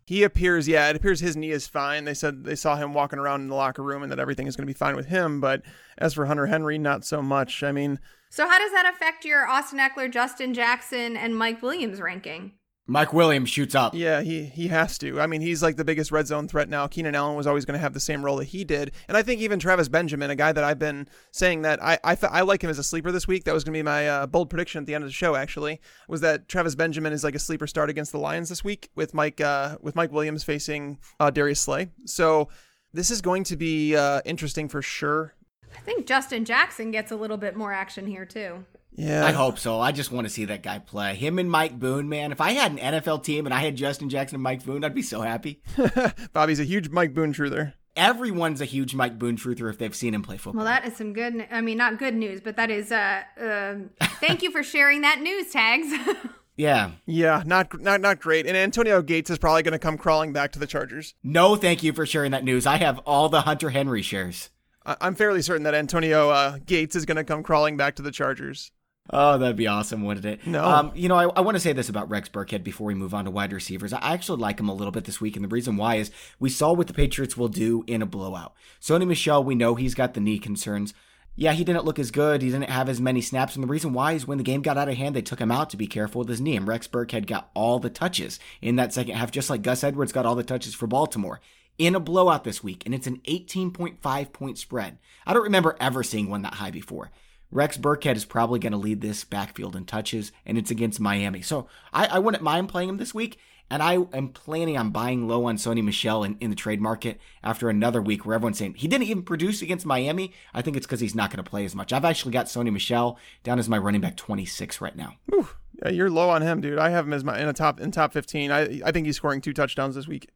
He appears, yeah, it appears his knee is fine. They said they saw him walking around in the locker room and that everything is going to be fine with him. But as for Hunter Henry, not so much. I mean, so how does that affect your Austin Ekeler, Justin Jackson, and Mike Williams ranking? Mike Williams shoots up. Yeah, he he has to. I mean, he's like the biggest red zone threat now. Keenan Allen was always going to have the same role that he did, and I think even Travis Benjamin, a guy that I've been saying that I I, I like him as a sleeper this week. That was going to be my uh, bold prediction at the end of the show. Actually, was that Travis Benjamin is like a sleeper start against the Lions this week with Mike uh, with Mike Williams facing uh, Darius Slay. So this is going to be uh, interesting for sure. I think Justin Jackson gets a little bit more action here too. Yeah. I hope so. I just want to see that guy play. Him and Mike Boone, man. If I had an NFL team and I had Justin Jackson and Mike Boone, I'd be so happy. Bobby's a huge Mike Boone truther. everyone's a huge Mike Boone truther if they've seen him play football. Well, that is some good. I mean, not good news, but that is. Uh, uh, thank you for sharing that news, tags. yeah. Yeah, not not not great. And Antonio Gates is probably going to come crawling back to the Chargers. No, thank you for sharing that news. I have all the Hunter Henry shares. I- I'm fairly certain that Antonio uh, Gates is going to come crawling back to the Chargers. Oh, that'd be awesome, wouldn't it? No. Um, you know, I, I want to say this about Rex Burkhead before we move on to wide receivers. I actually like him a little bit this week, and the reason why is we saw what the Patriots will do in a blowout. Sony Michel, we know he's got the knee concerns. Yeah, he didn't look as good. He didn't have as many snaps. And the reason why is when the game got out of hand, they took him out to be careful with his knee. And Rex Burkhead got all the touches in that second half, just like Gus Edwards got all the touches for Baltimore in a blowout this week. And it's an 18.5 point spread. I don't remember ever seeing one that high before. Rex Burkhead is probably going to lead this backfield in touches, and it's against Miami. So I, I wouldn't mind playing him this week. And I am planning on buying low on Sony Michel in, in the trade market after another week where everyone's saying he didn't even produce against Miami. I think it's because he's not going to play as much. I've actually got Sony Michel down as my running back 26 right now. Whew. Yeah, you're low on him, dude. I have him as my in a top in top 15. I I think he's scoring two touchdowns this week.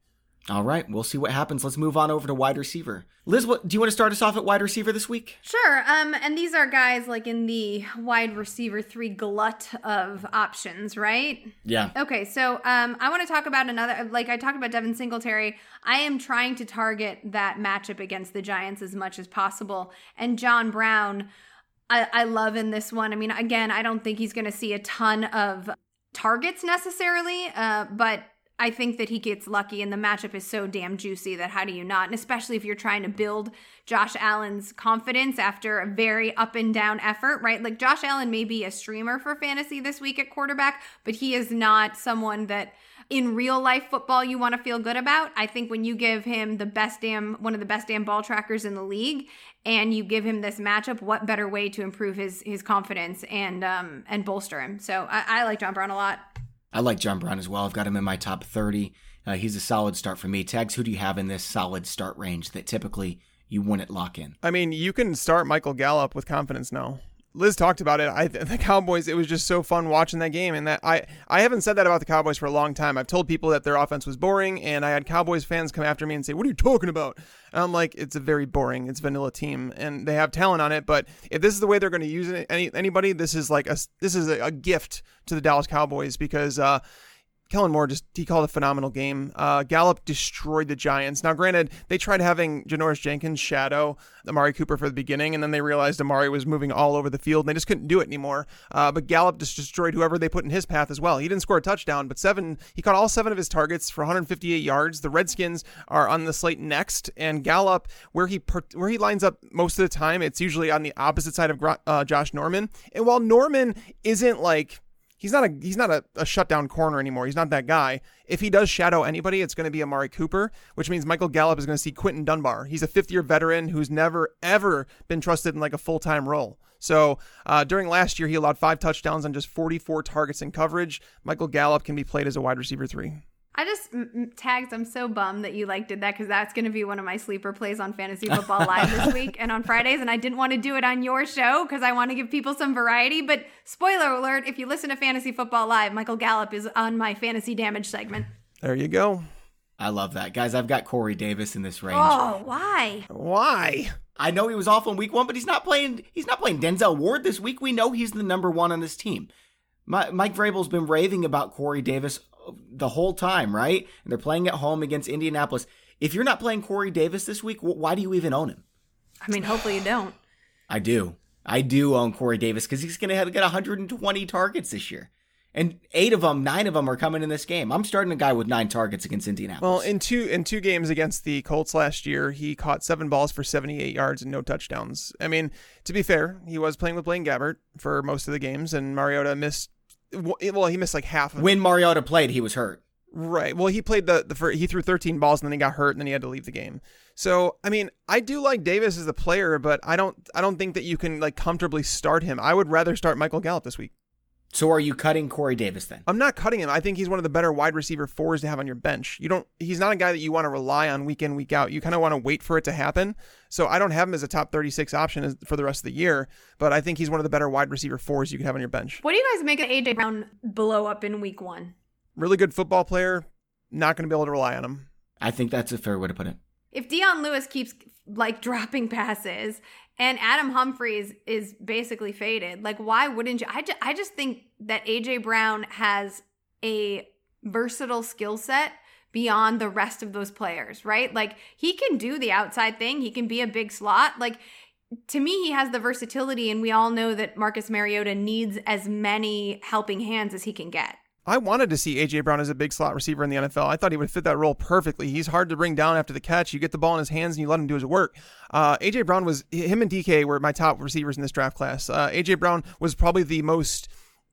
All right, we'll see what happens. Let's move on over to wide receiver. Liz, what, do you want to start us off at wide receiver this week? Sure. Um, and these are guys like in the wide receiver three glut of options, right? Yeah. Okay, so um, I want to talk about another. Like I talked about Devin Singletary, I am trying to target that matchup against the Giants as much as possible. And John Brown, I, I love in this one. I mean, again, I don't think he's going to see a ton of targets necessarily, uh, but I think that he gets lucky and the matchup is so damn juicy that how do you not? And especially if you're trying to build Josh Allen's confidence after a very up and down effort, right? Like Josh Allen may be a streamer for fantasy this week at quarterback, but he is not someone that in real life football you want to feel good about. I think when you give him the best damn one of the best damn ball trackers in the league and you give him this matchup, what better way to improve his his confidence and um and bolster him? So I, I like John Brown a lot. I like John Brown as well. I've got him in my top 30. Uh, he's a solid start for me. Tags, who do you have in this solid start range that typically you wouldn't lock in? I mean, you can start Michael Gallup with confidence now. Liz talked about it. I the Cowboys. It was just so fun watching that game, and that I I haven't said that about the Cowboys for a long time. I've told people that their offense was boring, and I had Cowboys fans come after me and say, "What are you talking about?" And I'm like, "It's a very boring, it's vanilla team, and they have talent on it. But if this is the way they're going to use it, any anybody, this is like a this is a, a gift to the Dallas Cowboys because." uh Kellen Moore just he called a phenomenal game. Uh, Gallup destroyed the Giants. Now, granted, they tried having Janoris Jenkins shadow Amari Cooper for the beginning, and then they realized Amari was moving all over the field, and they just couldn't do it anymore. Uh, but Gallup just destroyed whoever they put in his path as well. He didn't score a touchdown, but seven he caught all seven of his targets for 158 yards. The Redskins are on the slate next, and Gallup, where he per, where he lines up most of the time, it's usually on the opposite side of uh, Josh Norman. And while Norman isn't like he's not a he's not a, a shutdown corner anymore. He's not that guy. If he does shadow anybody, it's going to be Amari Cooper, which means Michael Gallup is going to see Quinton Dunbar. He's a fifth year veteran who's never ever been trusted in like a full time role. So uh, during last year, he allowed five touchdowns on just 44 targets in coverage. Michael Gallup can be played as a wide receiver three. I just m- tags. I'm so bummed that you like did that because that's going to be one of my sleeper plays on Fantasy Football Live this week and on Fridays. And I didn't want to do it on your show because I want to give people some variety. But spoiler alert: if you listen to Fantasy Football Live, Michael Gallup is on my fantasy damage segment. There you go. I love that, guys. I've got Corey Davis in this range. Oh, why? Why? I know he was off in week one, but he's not playing. He's not playing Denzel Ward this week. We know he's the number one on this team. My, Mike Vrabel's been raving about Corey Davis the whole time, right? And they're playing at home against Indianapolis. If you're not playing Corey Davis this week, why do you even own him? I mean, hopefully you don't. I do. I do own Corey Davis because he's going to get 120 targets this year. And eight of them, nine of them are coming in this game. I'm starting a guy with nine targets against Indianapolis. Well, in two in two games against the Colts last year, he caught seven balls for 78 yards and no touchdowns. I mean, to be fair, he was playing with Blaine Gabbert for most of the games, and Mariota missed. Well, he missed like half. of When Mariota played, he was hurt. Right. Well, he played the the first, he threw 13 balls and then he got hurt and then he had to leave the game. So, I mean, I do like Davis as a player, but I don't I don't think that you can like comfortably start him. I would rather start Michael Gallup this week. So are you cutting Corey Davis then? I'm not cutting him. I think he's one of the better wide receiver fours to have on your bench. You don't he's not a guy that you want to rely on week in, week out. You kind of want to wait for it to happen. So I don't have him as a top 36 option for the rest of the year, but I think he's one of the better wide receiver fours you could have on your bench. What do you guys make of AJ Brown blow up in week one? Really good football player. Not going to be able to rely on him. I think that's a fair way to put it. If Dion Lewis keeps like dropping passes and Adam Humphries is basically faded, like why wouldn't you? I just, I just think that AJ Brown has a versatile skill set beyond the rest of those players, right? Like he can do the outside thing, he can be a big slot. Like to me, he has the versatility, and we all know that Marcus Mariota needs as many helping hands as he can get. I wanted to see AJ Brown as a big slot receiver in the NFL. I thought he would fit that role perfectly. He's hard to bring down after the catch. You get the ball in his hands and you let him do his work. Uh, AJ Brown was him and DK were my top receivers in this draft class. Uh, AJ Brown was probably the most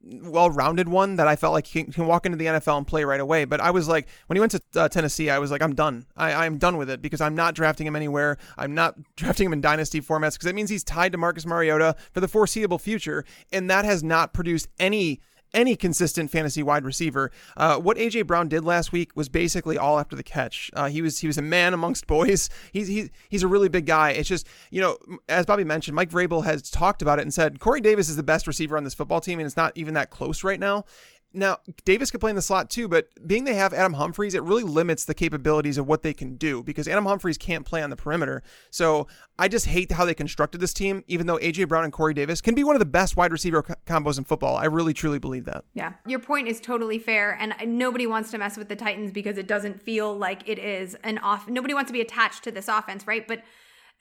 well-rounded one that I felt like he can, walk into the NFL and play right away. But I was like, when he went to uh, Tennessee, I was like, I'm done. I, I'm done with it because I'm not drafting him anywhere. I'm not drafting him in dynasty formats because that means he's tied to Marcus Mariota for the foreseeable future, and that has not produced any any consistent fantasy wide receiver. Uh, what AJ Brown did last week was basically all after the catch. Uh, he was he was a man amongst boys. He's he's he's a really big guy. It's just you know as Bobby mentioned, Mike Vrabel has talked about it and said Corey Davis is the best receiver on this football team, and it's not even that close right now. Now, Davis could play in the slot too, but being they have Adam Humphries, it really limits the capabilities of what they can do because Adam Humphries can't play on the perimeter. So I just hate how they constructed this team, even though A.J. Brown and Corey Davis can be one of the best wide receiver combos in football. I really, truly believe that. Yeah, your point is totally fair. And nobody wants to mess with the Titans because it doesn't feel like it is an off. Nobody wants to be attached to this offense, right? But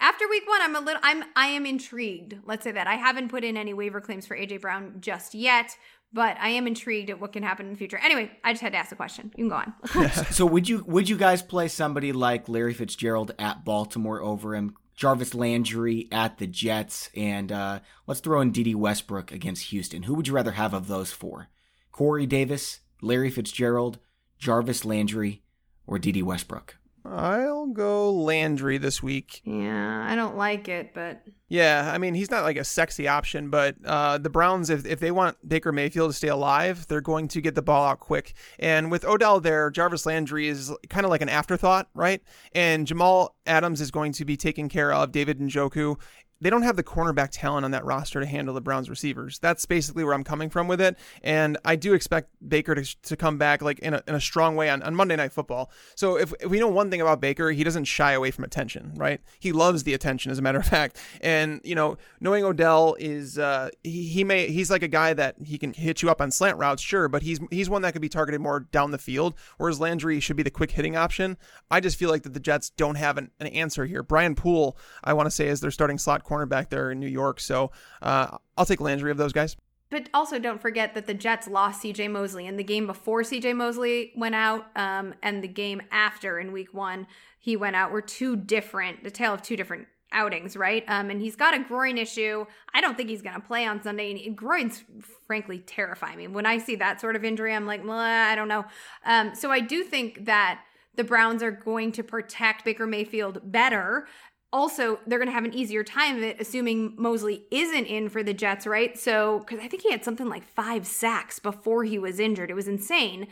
after week one, I'm a little, I'm, I am intrigued. Let's say that I haven't put in any waiver claims for AJ Brown just yet but I am intrigued at what can happen in the future. Anyway, I just had to ask the question. You can go on. so would you would you guys play somebody like Larry Fitzgerald at Baltimore over him? Jarvis Landry at the Jets, and uh, let's throw in Dede Westbrook against Houston. Who would you rather have of those four? Corey Davis, Larry Fitzgerald, Jarvis Landry, or Dede Westbrook? I'll go Landry this week. Yeah, I don't like it, but yeah, I mean he's not like a sexy option, but uh, the Browns, if if they want Baker Mayfield to stay alive, they're going to get the ball out quick. And with Odell there, Jarvis Landry is kind of like an afterthought, right? And Jamal Adams is going to be taking care of David and Njoku, they don't have the cornerback talent on that roster to handle the Browns receivers. That's basically where I'm coming from with it. And I do expect Baker to, to come back like in a, in a strong way on, on Monday Night Football. So if, if we know one thing about Baker, he doesn't shy away from attention, right? He loves the attention, as a matter of fact. And, you know, knowing Odell is, uh, he, he may, he's like a guy that he can hit you up on slant routes, sure, but he's, he's one that could be targeted more down the field, whereas Landry should be the quick hitting option. I just feel like that the Jets don't have an, an answer here. Brian Poole, I want to say, is their starting slot cornerback there in New York. So uh, I'll take Landry of those guys. But also, don't forget that the Jets lost CJ Mosley in the game before CJ Mosley went out, um, and the game after in Week One he went out were two different, the tale of two different outings, right? Um, and he's got a groin issue. I don't think he's going to play on Sunday. And groins, frankly, terrify me. When I see that sort of injury, I'm like, I don't know. Um, so I do think that the Browns are going to protect Baker Mayfield better also they're going to have an easier time of it assuming Mosley isn't in for the Jets, right? So cuz I think he had something like 5 sacks before he was injured. It was insane.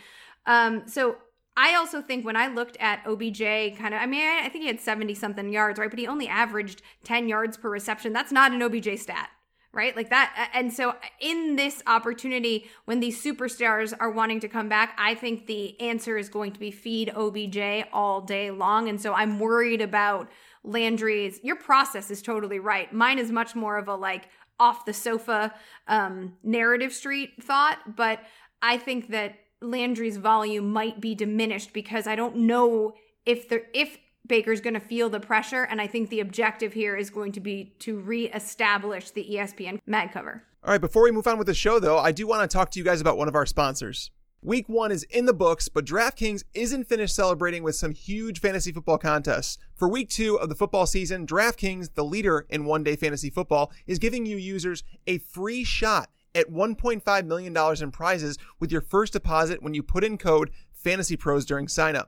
Um so I also think when I looked at OBJ kind of I mean I think he had 70 something yards, right? But he only averaged 10 yards per reception. That's not an OBJ stat right? Like that. And so, in this opportunity, when these superstars are wanting to come back, I think the answer is going to be feed OBJ all day long. And so, I'm worried about Landry's, your process is totally right. Mine is much more of a like off the sofa um, narrative street thought, but I think that Landry's volume might be diminished because I don't know if there if Baker's going to feel the pressure, and I think the objective here is going to be to reestablish the ESPN mag cover. All right, before we move on with the show, though, I do want to talk to you guys about one of our sponsors. Week one is in the books, but DraftKings isn't finished celebrating with some huge fantasy football contests. For week two of the football season, DraftKings, the leader in one day fantasy football, is giving you users a free shot at $1.5 million in prizes with your first deposit when you put in code FANTASYPROS during signup.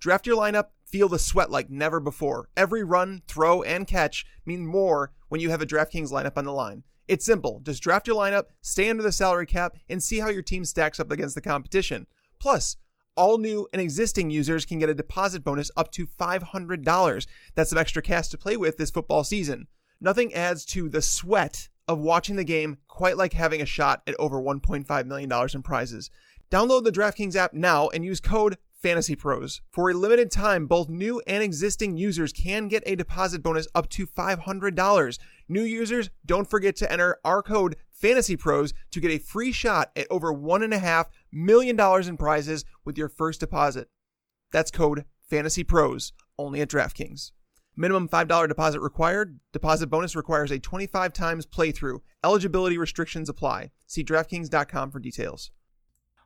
Draft your lineup, feel the sweat like never before. Every run, throw, and catch mean more when you have a DraftKings lineup on the line. It's simple. Just draft your lineup, stay under the salary cap, and see how your team stacks up against the competition. Plus, all new and existing users can get a deposit bonus up to $500. That's some extra cash to play with this football season. Nothing adds to the sweat of watching the game quite like having a shot at over $1.5 million in prizes. Download the DraftKings app now and use code FANTASYPROS. For a limited time, both new and existing users can get a deposit bonus up to $500. New users, don't forget to enter our code Fantasy Pros to get a free shot at over $1.5 million in prizes with your first deposit. That's code Fantasy Pros, only at DraftKings. Minimum $5 deposit required. Deposit bonus requires a 25 times playthrough. Eligibility restrictions apply. See DraftKings.com for details.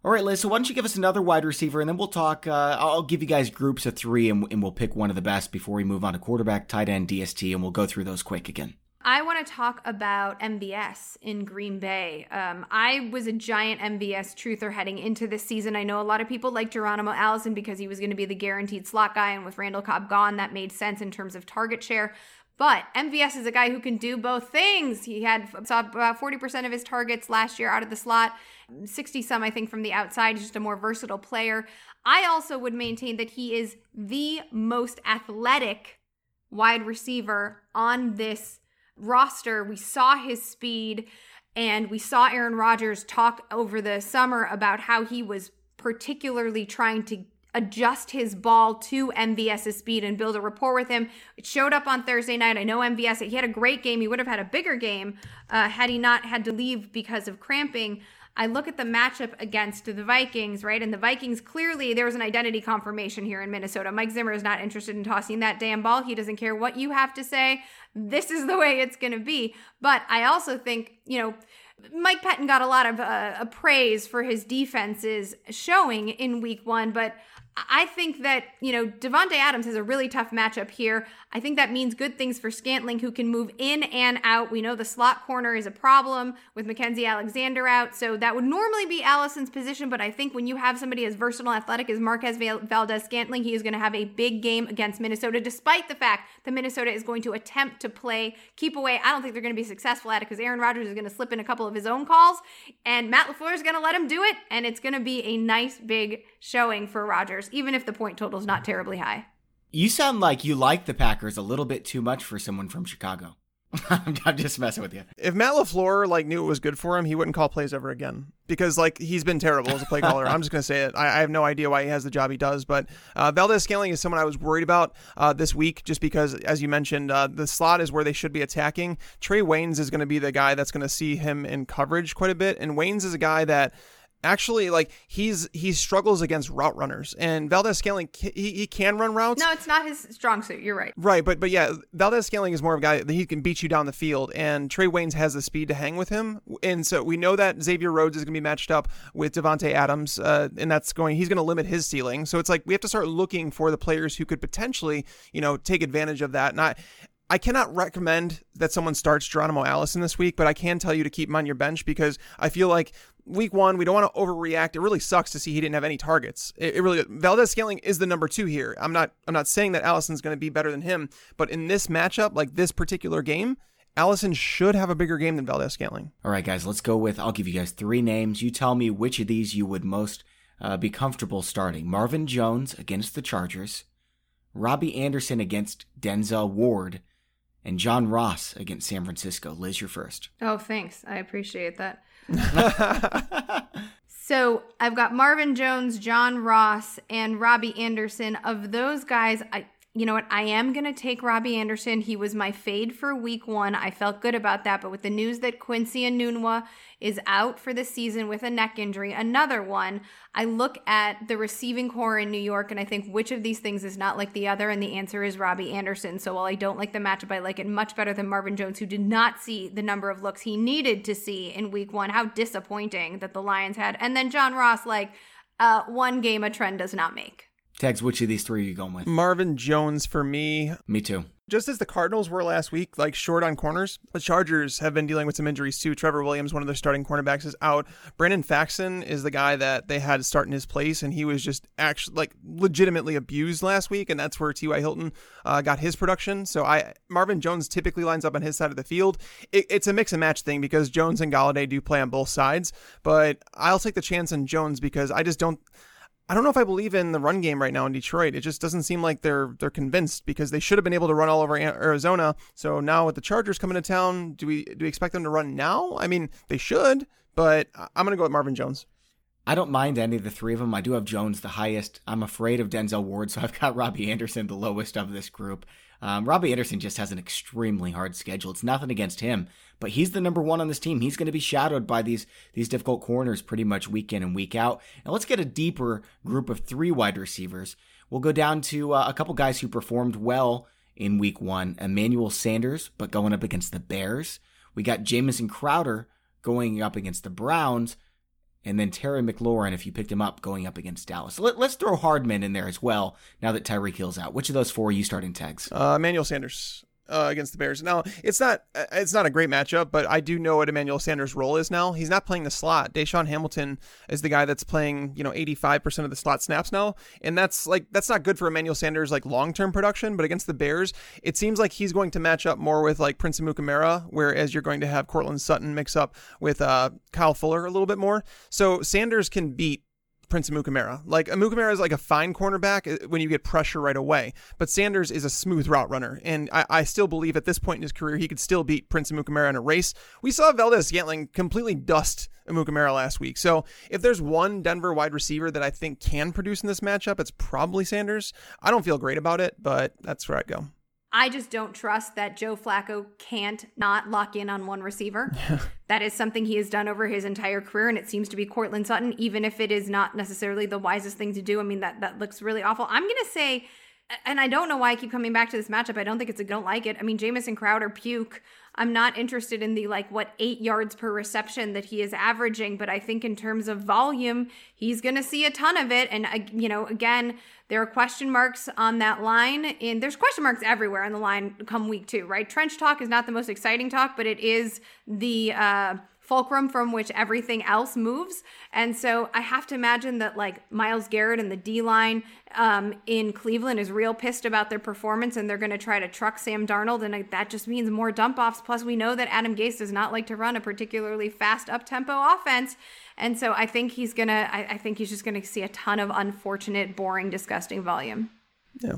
All right, Liz. So why don't you give us another wide receiver, and then we'll talk. Uh, I'll give you guys groups of three, and, and we'll pick one of the best before we move on to quarterback, tight end, DST, and we'll go through those quick again. I want to talk about MVS in Green Bay. Um, I was a giant MVS truther heading into this season. I know a lot of people like Geronimo Allison because he was going to be the guaranteed slot guy, and with Randall Cobb gone, that made sense in terms of target share. But MVS is a guy who can do both things. He had saw about 40% of his targets last year out of the slot, 60 some, I think, from the outside. He's just a more versatile player. I also would maintain that he is the most athletic wide receiver on this roster. We saw his speed and we saw Aaron Rodgers talk over the summer about how he was particularly trying to adjust his ball to MVS's speed and build a rapport with him. It showed up on Thursday night. I know MVS, he had a great game. He would have had a bigger game uh, had he not had to leave because of cramping. I look at the matchup against the Vikings, right? And the Vikings clearly there was an identity confirmation here in Minnesota. Mike Zimmer is not interested in tossing that damn ball. He doesn't care what you have to say. This is the way it's going to be. But I also think, you know, Mike Pettine got a lot of uh, praise for his defenses showing in week one, but I think that, you know, Davante Adams has a really tough matchup here. I think that means good things for Scantling, who can move in and out. We know the slot corner is a problem with Mackensie Alexander out, so that would normally be Allison's position, but I think when you have somebody as versatile athletic as Marquez Valdes-Scantling, he is going to have a big game against Minnesota, despite the fact that Minnesota is going to attempt to play keep away. I don't think they're going to be successful at it because Aaron Rodgers is going to slip in a couple of his own calls, and Matt LaFleur is going to let him do it, and it's going to be a nice big showing for Rodgers, even if the point total is not terribly high. You sound like you like the Packers a little bit too much for someone from Chicago. I'm just messing with you. If Matt LaFleur like knew it was good for him, he wouldn't call plays ever again because like he's been terrible as a play caller. I'm just gonna say it. I, I, have no idea why he has the job he does. But uh, Valdes Scantling is someone I was worried about uh, this week just because, as you mentioned, uh, the slot is where they should be attacking. Trae Waynes is going to be the guy that's going to see him in coverage quite a bit, and Waynes is a guy that actually like he's he struggles against route runners and Valdes-Scantling he, he can run routes. No, it's not his strong suit. You're right. Right, but but yeah, Valdes-Scantling is more of a guy that he can beat you down the field and Trae Waynes has the speed to hang with him. And so we know that Xavier Rhodes is going to be matched up with Davante Adams uh, and that's going he's going to limit his ceiling. So it's like we have to start looking for the players who could potentially, you know, take advantage of that. And I cannot recommend that someone starts Geronimo Allison this week, but I can tell you to keep him on your bench because I feel like week one, we don't want to overreact. It really sucks to see he didn't have any targets. It, it really Valdes-Scantling is the number two here. I'm not I'm not saying that Allison's going to be better than him, but in this matchup, like this particular game, Allison should have a bigger game than Valdes-Scantling. All right, guys, let's go with. I'll give you guys three names. You tell me which of these you would most uh, be comfortable starting. Marvin Jones against the Chargers, Robbie Anderson against Denzel Ward, and John Ross against San Francisco. Liz, you're first. Oh, thanks. I appreciate that. so I've got Marvin Jones, John Ross, and Robbie Anderson. Of those guys, I you know what? I am going to take Robbie Anderson. He was my fade for week one. I felt good about that. But with the news that Quincy Enunwa is out for the season with a neck injury, another one, I look at the receiving corps in New York and I think which of these things is not like the other? And the answer is Robbie Anderson. So while I don't like the matchup, I like it much better than Marvin Jones, who did not see the number of looks he needed to see in week one. How disappointing that the Lions had. And then John Ross, like, uh, one game a trend does not make. Tags, which of these three are you going with? Marvin Jones for me. Me too. Just as the Cardinals were last week, like short on corners, the Chargers have been dealing with some injuries too. Trevor Williams, one of their starting cornerbacks, is out. Brandon Facyson is the guy that they had to start in his place, and he was just actually like legitimately abused last week, and that's where T.Y. Hilton uh, got his production. So I Marvin Jones typically lines up on his side of the field. It, it's a mix and match thing because Jones and Golladay do play on both sides, but I'll take the chance on Jones because I just don't. I don't know if I believe in the run game right now in Detroit. It just doesn't seem like they're they're convinced because they should have been able to run all over Arizona. So now with the Chargers coming to town, do we do we expect them to run now? I mean, they should, but I'm going to go with Marvin Jones. I don't mind any of the three of them. I do have Jones the highest. I'm afraid of Denzel Ward, so I've got Robbie Anderson the lowest of this group. Um, Robbie Anderson just has an extremely hard schedule. It's nothing against him, but he's the number one on this team. He's going to be shadowed by these these difficult corners pretty much week in and week out. And let's get a deeper group of three wide receivers. We'll go down to uh, a couple guys who performed well in week one. Emmanuel Sanders, but going up against the Bears. We got Jamison Crowder going up against the Browns and then Terry McLaurin, if you picked him up, going up against Dallas. Let, us throw Hardman in there as well. Now that Tyreek Hill's out, which of those four are you starting tags? Uh, Emmanuel Sanders uh, against the Bears. Now it's not uh, it's not a great matchup, but I do know what Emmanuel Sanders' role is now. He's not playing the slot. DaeSean Hamilton is the guy that's playing you know 85 percent of the slot snaps now, and that's like that's not good for Emmanuel Sanders like long term production. But against the Bears, it seems like he's going to match up more with like Prince Amukamara, whereas you're going to have Courtland Sutton mix up with uh, Kyle Fuller a little bit more. So Sanders can beat Prince Amukamara. Like Amukamara is like a fine cornerback uh, when you get pressure right away, but Sanders is a smooth route runner, and I, I still believe at this point in his career he could still beat Prince Amukamara in a race. We saw Valdes-Scantling completely dust Amukamara last week, so if there's one Denver wide receiver that I think can produce in this matchup, it's probably Sanders. I don't feel great about it, but that's where I'd go. I just don't trust that Joe Flacco can't not lock in on one receiver. that is something he has done over his entire career, and it seems to be Courtland Sutton, even if it is not necessarily the wisest thing to do. I mean, that that looks really awful. I'm gonna say, and I don't know why I keep coming back to this matchup. I don't think it's a don't like it. I mean, Jamison Crowder puke. I'm not interested in the like what eight yards per reception that he is averaging, but I think in terms of volume, he's going to see a ton of it. And, uh, you know, again, there are question marks on that line. And there's question marks everywhere on the line come week two, right? Trench talk is not the most exciting talk, but it is the, uh, fulcrum from which everything else moves. And so I have to imagine that like Myles Garrett and the D line um, in Cleveland is real pissed about their performance and they're going to try to truck Sam Darnold. And that just means more dump offs. Plus, we know that Adam Gase does not like to run a particularly fast up tempo offense. And so I think he's going to, I think he's just going to see a ton of unfortunate, boring, disgusting volume. Yeah,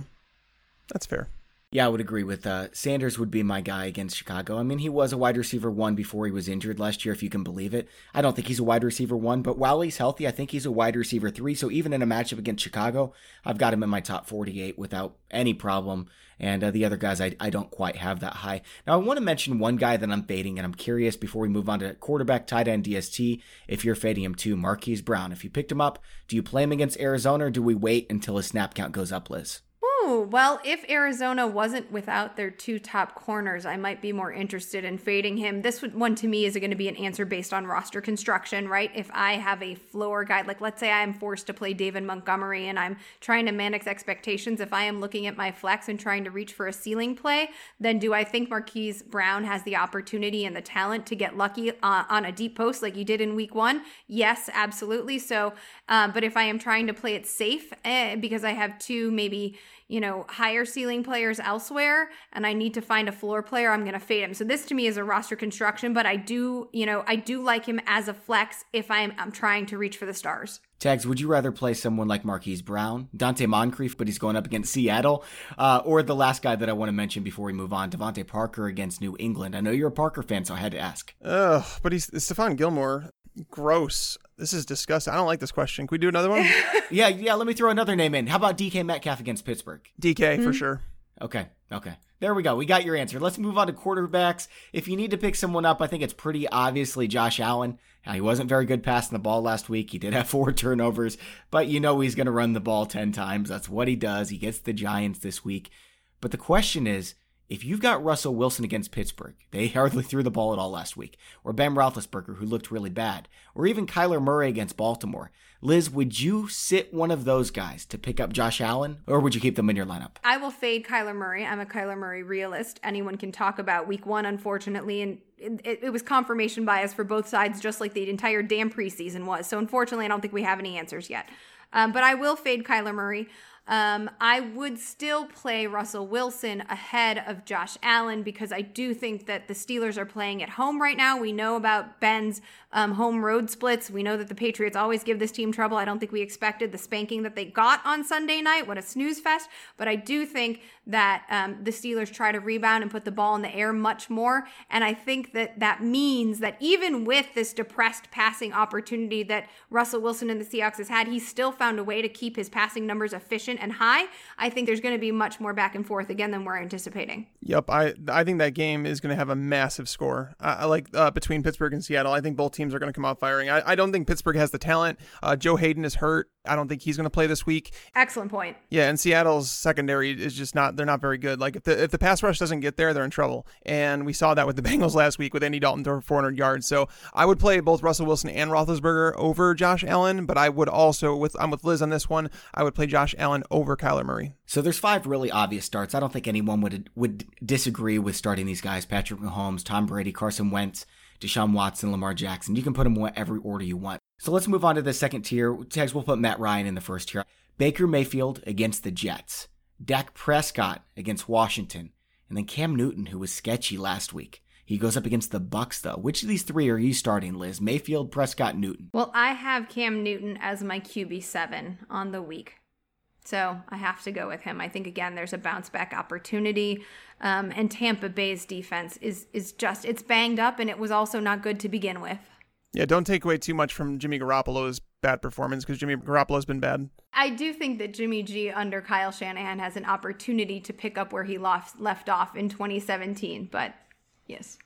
that's fair. Yeah, I would agree with uh, Sanders would be my guy against Chicago. I mean, he was a wide receiver one before he was injured last year, if you can believe it. I don't think he's a wide receiver one, but while he's healthy, I think he's a wide receiver three. So even in a matchup against Chicago, I've got him in my top 48 without any problem. And uh, the other guys, I, I don't quite have that high. Now, I want to mention one guy that I'm fading, and I'm curious before we move on to quarterback, tight end, DST, if you're fading him too. Marquise Brown, if you picked him up, do you play him against Arizona, or do we wait until his snap count goes up, Liz? Well, if Arizona wasn't without their two top corners, I might be more interested in fading him. This one to me is going to be an answer based on roster construction, right? If I have a floor guide, like let's say I am forced to play David Montgomery and I'm trying to manage expectations, if I am looking at my flex and trying to reach for a ceiling play, then do I think Marquise Brown has the opportunity and the talent to get lucky uh, on a deep post like you did in week one? Yes, absolutely. So, uh, but if I am trying to play it safe eh, because I have two maybe you know, higher ceiling players elsewhere and I need to find a floor player, I'm going to fade him. So this to me is a roster construction, but I do, you know, I do like him as a flex if I'm I'm trying to reach for the stars. Tags, would you rather play someone like Marquise Brown, Donte Moncrief, but he's going up against Seattle, uh, or the last guy that I want to mention before we move on, DeVante Parker against New England? I know you're a Parker fan, so I had to ask. Ugh, but he's Stephon Gilmore. Gross. This is disgusting. I don't like this question. Can we do another one? yeah, yeah. Let me throw another name in. How about DK Metcalf against Pittsburgh? DK mm-hmm. for sure. Okay, okay. There we go. We got your answer. Let's move on to quarterbacks. If you need to pick someone up, I think it's pretty obviously Josh Allen. Now, he wasn't very good passing the ball last week. He did have four turnovers, but you know he's going to run the ball 10 times. That's what he does. He gets the Giants this week. But the question is, if you've got Russell Wilson against Pittsburgh, they hardly threw the ball at all last week, or Ben Roethlisberger, who looked really bad, or even Kyler Murray against Baltimore, Liz, would you sit one of those guys to pick up Josh Allen, or would you keep them in your lineup? I will fade Kyler Murray. I'm a Kyler Murray realist. Anyone can talk about week one, unfortunately, and it, it was confirmation bias for both sides, just like the entire damn preseason was. So, unfortunately, I don't think we have any answers yet. Um, but I will fade Kyler Murray. Um, I would still play Russell Wilson ahead of Josh Allen because I do think that the Steelers are playing at home right now. We know about Ben's um, home road splits. We know that the Patriots always give this team trouble. I don't think we expected the spanking that they got on Sunday night. What a snooze fest. But I do think that um, the Steelers try to rebound and put the ball in the air much more. And I think that that means that even with this depressed passing opportunity that Russell Wilson and the Seahawks has had, he's still found a way to keep his passing numbers efficient and high. I think there's going to be much more back and forth again than we're anticipating. Yep, I I think that game is going to have a massive score. I, I like uh, between Pittsburgh and Seattle. I think both teams are going to come out firing. I, I don't think Pittsburgh has the talent. Uh, Joe Haden is hurt. I don't think he's going to play this week. Excellent point. Yeah, and Seattle's secondary is just not they're not very good. Like if the if the pass rush doesn't get there, they're in trouble. And we saw that with the Bengals last week with Andy Dalton throwing 400 yards. So I would play both Russell Wilson and Roethlisberger over Josh Allen, but I would also with I'm with Liz on this one. I would play Josh Allen over Kyler Murray. So there's five really obvious starts. I don't think anyone would would disagree with starting these guys: Patrick Mahomes, Tom Brady, Carson Wentz. Deshaun Watson, Lamar Jackson. You can put them in every order you want. So let's move on to the second tier. Tags, we'll put Matt Ryan in the first tier. Baker Mayfield against the Jets. Dak Prescott against Washington. And then Cam Newton, who was sketchy last week. He goes up against the Bucs though. Which of these three are you starting, Liz? Mayfield, Prescott, Newton. Well, I have Cam Newton as my QB seven on the week. So I have to go with him. I think again, there's a bounce back opportunity, um, and Tampa Bay's defense is is just it's banged up, and it was also not good to begin with. Yeah, don't take away too much from Jimmy Garoppolo's bad performance because Jimmy Garoppolo's been bad. I do think that Jimmy G under Kyle Shanahan has an opportunity to pick up where he left left off in 2017, but yes.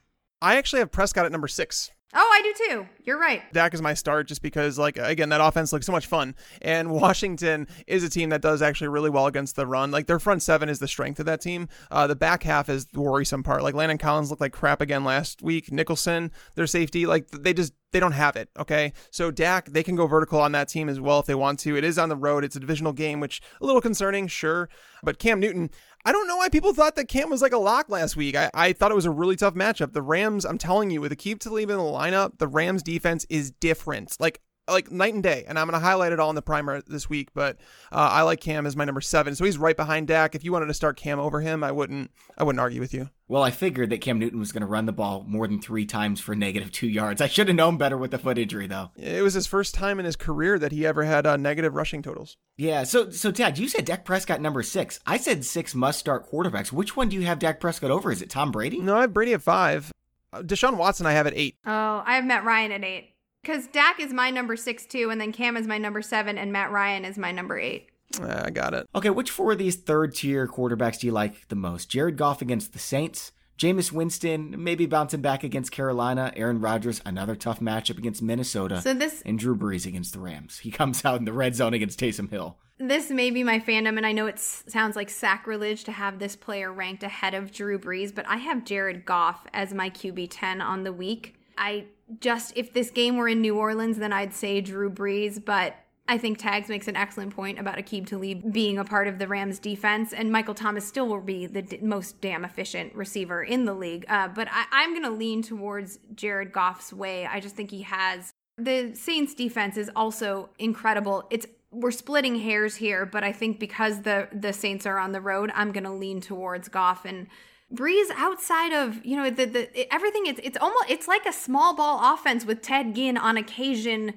I actually have Prescott at number six. Oh, I do too. You're right. Dak is my start just because, like, again, that offense looks so much fun. And Washington is a team that does actually really well against the run. Like, their front seven is the strength of that team. Uh, the back half is the worrisome part. Like, Landon Collins looked like crap again last week. Nicholson, their safety, like, they just they don't have it. Okay. So Dak, they can go vertical on that team as well if they want to. It is on the road. It's a divisional game, which a little concerning, sure. But Cam Newton, I don't know why people thought that Cam was like a lock last week. I, I thought it was a really tough matchup. The Rams, I'm telling you, with Aqib Talib in the lineup, the Rams defense is different. Like like night and day. And I'm going to highlight it all in the primer this week. But uh, I like Cam as my number seven, so he's right behind Dak. If you wanted to start Cam over him, I wouldn't. I wouldn't argue with you. Well, I figured that Cam Newton was going to run the ball more than three times for negative two yards. I should have known better with the foot injury, though. It was his first time in his career that he ever had uh, negative rushing totals. Yeah. So, so Tad, you said Dak Prescott number six. I said six must start quarterbacks. Which one do you have Dak Prescott over? Is it Tom Brady? No, I have Brady at five. Uh, Deshaun Watson, I have at eight. Oh, I have Matt Ryan at eight. Because Dak is my number six too, and then Cam is my number seven, and Matt Ryan is my number eight. I got it. Okay, which four of these third tier quarterbacks do you like the most? Jared Goff against the Saints, Jameis Winston maybe bouncing back against Carolina, Aaron Rodgers another tough matchup against Minnesota, so this and Drew Brees against the Rams. He comes out in the red zone against Taysom Hill. This may be my fandom, and I know it sounds like sacrilege to have this player ranked ahead of Drew Brees, but I have Jared Goff as my QB ten on the week. I just if this game were in New Orleans, then I'd say Drew Brees, but I think Tags makes an excellent point about Aqib Talib being a part of the Rams defense, and Michael Thomas still will be the d- most damn efficient receiver in the league. Uh, but I- am going to lean towards Jared Goff's way. I just think he has. The Saints defense is also incredible. It's we're splitting hairs here, but I think because the the Saints are on the road, I'm going to lean towards Goff and Brees outside of you know the the everything it's it's almost it's like a small ball offense with Ted Ginn on occasion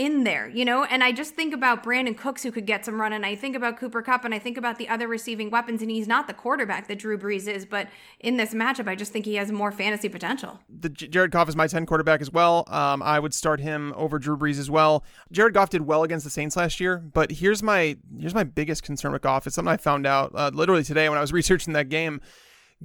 in there, you know? And I just think about Brandin Cooks who could get some run and I think about Cooper Kupp and I think about the other receiving weapons and he's not the quarterback that Drew Brees is, but in this matchup I just think he has more fantasy potential. The Jared Goff is my 10 quarterback as well. Um, I would start him over Drew Brees as well. Jared Goff did well against the Saints last year, but here's my here's my biggest concern with Goff. It's something I found out uh, literally today when I was researching that game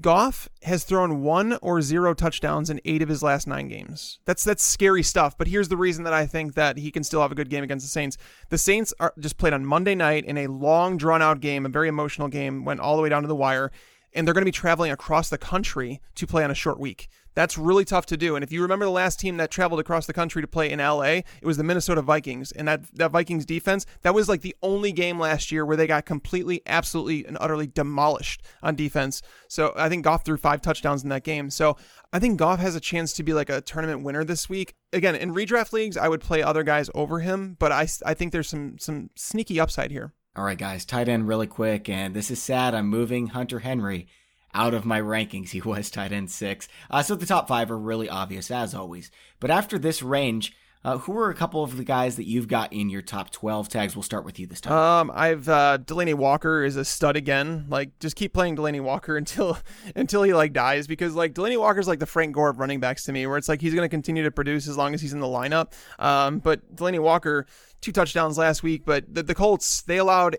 Goff has thrown one or zero touchdowns in eight of his last nine games. That's that's scary stuff. But here's the reason that I think that he can still have a good game against the Saints. The Saints are just played on Monday night in a long, drawn out game, a very emotional game, went all the way down to the wire, and they're going to be traveling across the country to play on a short week. That's really tough to do. And if you remember the last team that traveled across the country to play in LA, it was the Minnesota Vikings. And that, that Vikings defense, that was like the only game last year where they got completely, absolutely, and utterly demolished on defense. So I think Goff threw five touchdowns in that game. So I think Goff has a chance to be like a tournament winner this week. Again, in redraft leagues, I would play other guys over him, but I, I think there's some some sneaky upside here. All right, guys, tight end really quick, and this is sad. I'm moving Hunter Henry out of my rankings. He was tight end six. Uh, so the top five are really obvious, as always. But after this range, uh, who are a couple of the guys that you've got in your top 12 tags? We'll start with you this time. Um, I've uh, Delanie Walker is a stud again. Like, just keep playing Delanie Walker until until he like dies because like Delanie Walker's like the Frank Gore of running backs to me, where it's like he's going to continue to produce as long as he's in the lineup. Um, but Delanie Walker, two touchdowns last week, but the, the Colts they allowed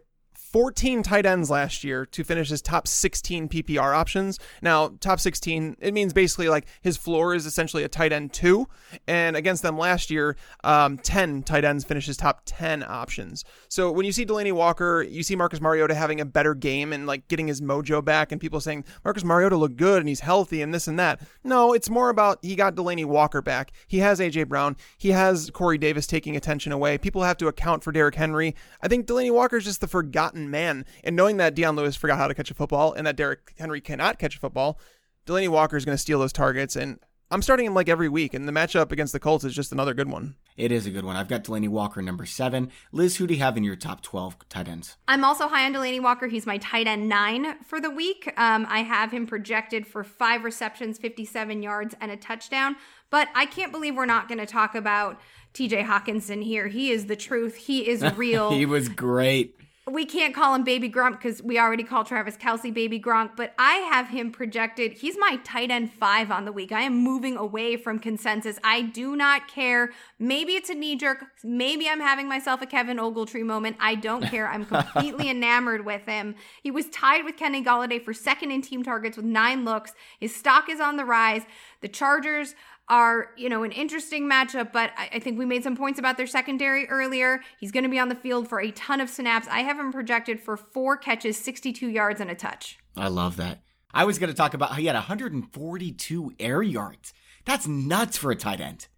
14 tight ends last year to finish his top 16 PPR options. Now, top 16, it means basically like his floor is essentially a tight end two. And against them last year, um, 10 tight ends finished his top 10 options. So when you see Delanie Walker, you see Marcus Mariota having a better game and like getting his mojo back, and people saying Marcus Mariota looked good and he's healthy and this and that. No, it's more about he got Delanie Walker back. He has AJ Brown. He has Corey Davis taking attention away. People have to account for Derrick Henry. I think Delanie Walker is just the forgotten man. And knowing that Dion Lewis forgot how to catch a football and that Derrick Henry cannot catch a football, Delanie Walker is going to steal those targets. And I'm starting him like every week, and the matchup against the Colts is just another good one. It is a good one. I've got Delanie Walker number seven. Liz, who do you have in your top 12 tight ends? I'm also high on Delanie Walker. He's my tight end nine for the week. Um, I have him projected for five receptions, 57 yards, and a touchdown. But I can't believe we're not going to talk about TJ Hockenson here. He is the truth. He is real. he was great we can't call him Baby Gronk because we already call Travis Kelce Baby Gronk, but I have him projected. He's my tight end five on the week. I am moving away from consensus. I do not care. Maybe it's a knee jerk. Maybe I'm having myself a Kevin Ogletree moment. I don't care. I'm completely enamored with him. He was tied with Kenny Golladay for second in team targets with nine looks. His stock is on the rise. The Chargers are, you know, an interesting matchup, but I, I, think we made some points about their secondary earlier. He's going to be on the field for a ton of snaps. I have him projected for four catches, 62 yards, and a touch. I love that. I was going to talk about how he had 142 air yards. That's nuts for a tight end.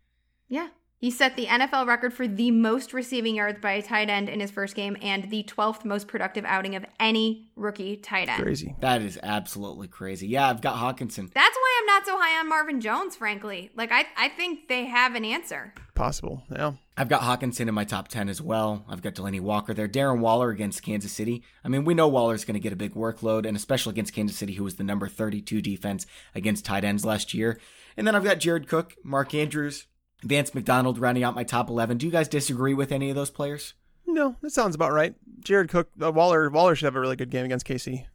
Yeah. He set the NFL record for the most receiving yards by a tight end in his first game and the 12th most productive outing of any rookie tight end. Crazy. That is absolutely crazy. Yeah, I've got Hockenson. That's why I'm not so high on Marvin Jones, frankly. Like, I, I think they have an answer. Possible, yeah. I've got Hockenson in my top 10 as well. I've got Delanie Walker there. Darren Waller against Kansas City. I mean, we know Waller's going to get a big workload, and especially against Kansas City, who was the number 32 defense against tight ends last year. And then I've got Jared Cook, Mark Andrews, Vance McDonald rounding out my top 11. Do you guys disagree with any of those players? No, that sounds about right. Jared Cook, uh, Waller, Waller should have a really good game against KC.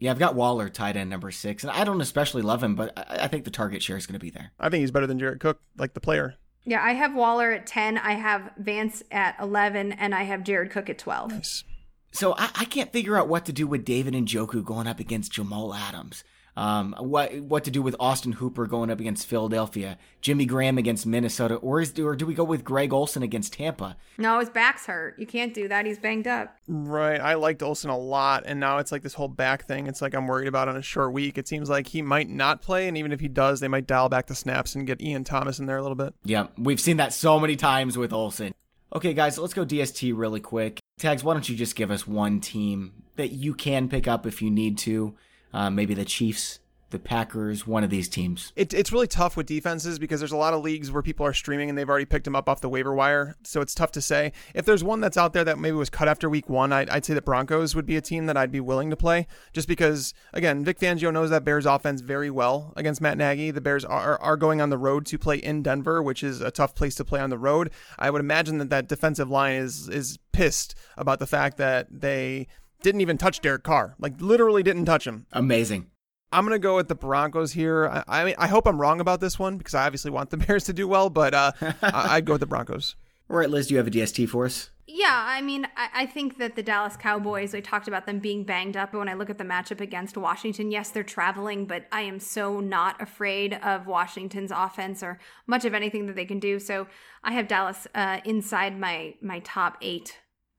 Yeah, I've got Waller tight end number six, and I don't especially love him, but I, I think the target share is going to be there. I think he's better than Jared Cook, like the player. Yeah, I have Waller at 10, I have Vance at 11, and I have Jared Cook at 12. Nice. So I, I can't figure out what to do with David Njoku going up against Jamal Adams. Um, what what to do with Austin Hooper going up against Philadelphia, Jimmy Graham against Minnesota, or is or do we go with Greg Olsen against Tampa? No, his back's hurt. You can't do that. He's banged up. Right. I liked Olsen a lot, and now it's like this whole back thing. It's like I'm worried about on a short week. It seems like he might not play, and even if he does, they might dial back the snaps and get Ian Thomas in there a little bit. Yeah, we've seen that so many times with Olsen. Okay, guys, let's go DST really quick. Tags, why don't you just give us one team that you can pick up if you need to? Uh, maybe the Chiefs, the Packers, one of these teams. It, it's really tough with defenses because there's a lot of leagues where people are streaming and they've already picked them up off the waiver wire. So it's tough to say. If there's one that's out there that maybe was cut after week one, I'd, I'd say the Broncos would be a team that I'd be willing to play just because, again, Vic Fangio knows that Bears offense very well against Matt Nagy. The Bears are, are going on the road to play in Denver, which is a tough place to play on the road. I would imagine that that defensive line is, is pissed about the fact that they didn't even touch Derek Carr. Like literally didn't touch him. Amazing. I'm gonna go with the Broncos here. I, I mean, I hope I'm wrong about this one because I obviously want the Bears to do well, but uh, I, would go with the Broncos. All right, Liz, do you have a DST for us? Yeah, I mean, I, I, think that the Dallas Cowboys, we talked about them being banged up. But when I look at the matchup against Washington, yes, they're traveling, but I am so not afraid of Washington's offense or much of anything that they can do. So I have Dallas uh, inside my my top eight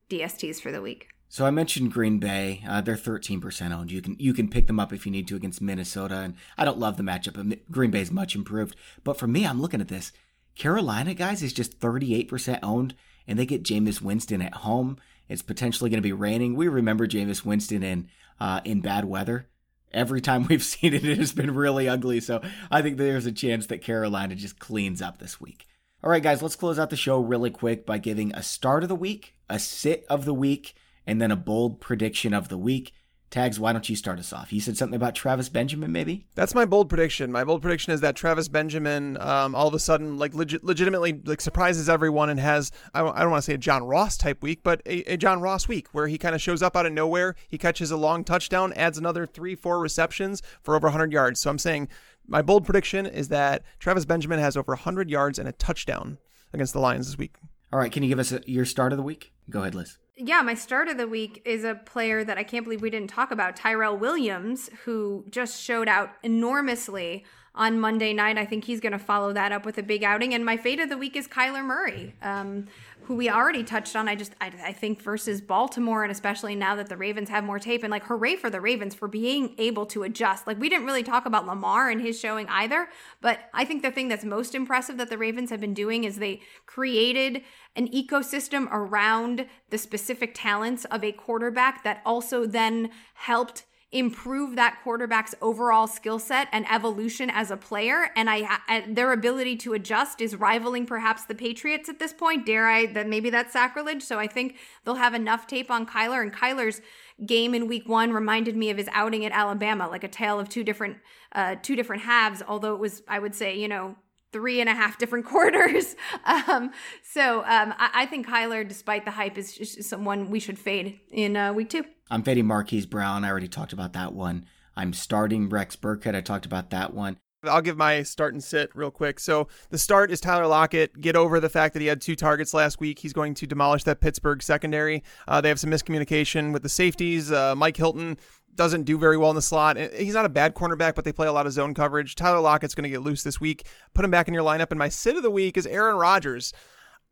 DSTs for the week. So I mentioned Green Bay. Uh, they're 13% owned. You can you can pick them up if you need to against Minnesota. And I don't love the matchup. Green Bay is much improved. But for me, I'm looking at this. Carolina, guys, is just 38% owned, and they get Jameis Winston at home. It's potentially going to be raining. We remember Jameis Winston in uh, in bad weather. Every time we've seen it, it has been really ugly. So I think there's a chance that Carolina just cleans up this week. All right, guys, let's close out the show really quick by giving a start of the week, a sit of the week, and then a bold prediction of the week. Tags, why don't you start us off? You said something about Travis Benjamin, maybe? That's my bold prediction. My bold prediction is that Travis Benjamin, um, all of a sudden, like legit, legitimately, like surprises everyone and has I don't, I don't want to say a John Ross type week, but a, a John Ross week where he kind of shows up out of nowhere. He catches a long touchdown, adds another three, four receptions for over 100 yards. So I'm saying my bold prediction is that Travis Benjamin has over 100 yards and a touchdown against the Lions this week. All right, can you give us a, your start of the week? Go ahead, Liz. Yeah, my start of the week is a player that I can't believe we didn't talk about, Tyrell Williams, who just showed out enormously on Monday night. I think he's going to follow that up with a big outing. And my fate of the week is Kyler Murray, um, who we already touched on. I just, I, I, think versus Baltimore, and especially now that the Ravens have more tape, and like, hooray for the Ravens for being able to adjust. Like, we didn't really talk about Lamar and his showing either, but I think the thing that's most impressive that the Ravens have been doing is they created an ecosystem around the specific talents of a quarterback that also then helped improve that quarterback's overall skill set and evolution as a player. And I, their ability to adjust is rivaling perhaps the Patriots at this point. Dare I that maybe that's sacrilege. So I think they'll have enough tape on Kyler. And Kyler's game in week 1 reminded me of his outing at Alabama like a tale of two different uh two different halves. Although it was I would say you know three and a half different quarters. Um, so um, I, I, think Kyler, despite the hype, is someone we should fade in uh, week two. I'm fading Marquise Brown. I already talked about that one. I'm starting Rex Burkhead. I talked about that one. I'll give my start and sit real quick. So the start is Tyler Lockett. Get over the fact that he had two targets last week. He's going to demolish that Pittsburgh secondary. Uh, they have some miscommunication with the safeties. Uh, Mike Hilton doesn't do very well in the slot. He's not a bad cornerback, but they play a lot of zone coverage. Tyler Lockett's going to get loose this week. Put him back in your lineup. And my sit of the week is Aaron Rodgers.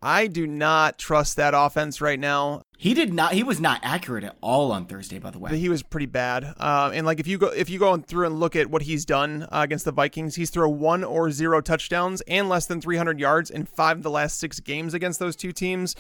I do not trust that offense right now. He did not. He was not accurate at all on Thursday, by the way. He was pretty bad. Uh, and like if you go if you go through and look at what he's done uh, against the Vikings, he's thrown one or zero touchdowns and less than 300 yards in five of the last six games against those two teams.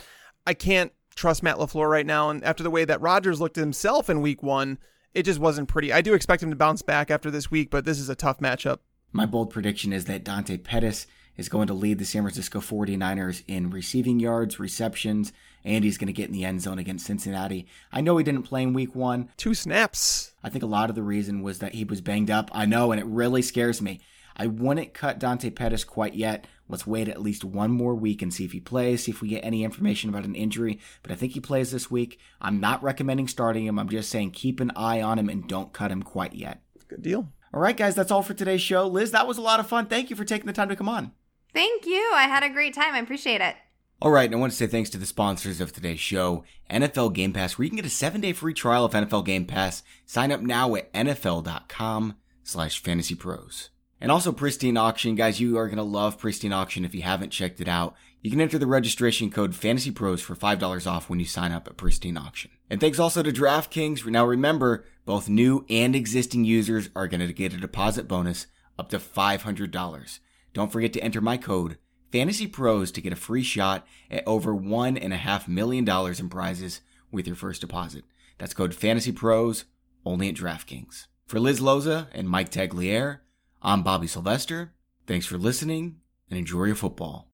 I can't trust Matt LaFleur right now. And after the way that Rodgers looked at himself in Week One, it just wasn't pretty. I do expect him to bounce back after this week, but this is a tough matchup. My bold prediction is that Dante Pettis is going to lead the San Francisco 49ers in receiving yards, receptions, and he's going to get in the end zone against Cincinnati. I know he didn't play in week one. Two snaps. I think a lot of the reason was that he was banged up. I know, and it really scares me. I wouldn't cut Dante Pettis quite yet. Let's wait at least one more week and see if he plays, see if we get any information about an injury. But I think he plays this week. I'm not recommending starting him. I'm just saying keep an eye on him and don't cut him quite yet. Good deal. All right, guys, that's all for today's show. Liz, that was a lot of fun. Thank you for taking the time to come on. Thank you. I had a great time. I appreciate it. All right, and I want to say thanks to the sponsors of today's show, NFL Game Pass, where you can get a seven-day free trial of NFL Game Pass. Sign up now at nfl.com slash fantasypros. And also Pristine Auction, guys, you are going to love Pristine Auction if you haven't checked it out. You can enter the registration code FANTASYPROS for $5 off when you sign up at Pristine Auction. And thanks also to DraftKings. Now remember, both new and existing users are going to get a deposit bonus up to $500. Don't forget to enter my code FANTASYPROS to get a free shot at over $1.5 million in prizes with your first deposit. That's code FANTASYPROS only at DraftKings. For Liz Loza and Mike Tagliere, I'm Bobby Sylvester. Thanks for listening and enjoy your football.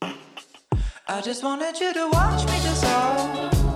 I just wanted you to watch me dissolve.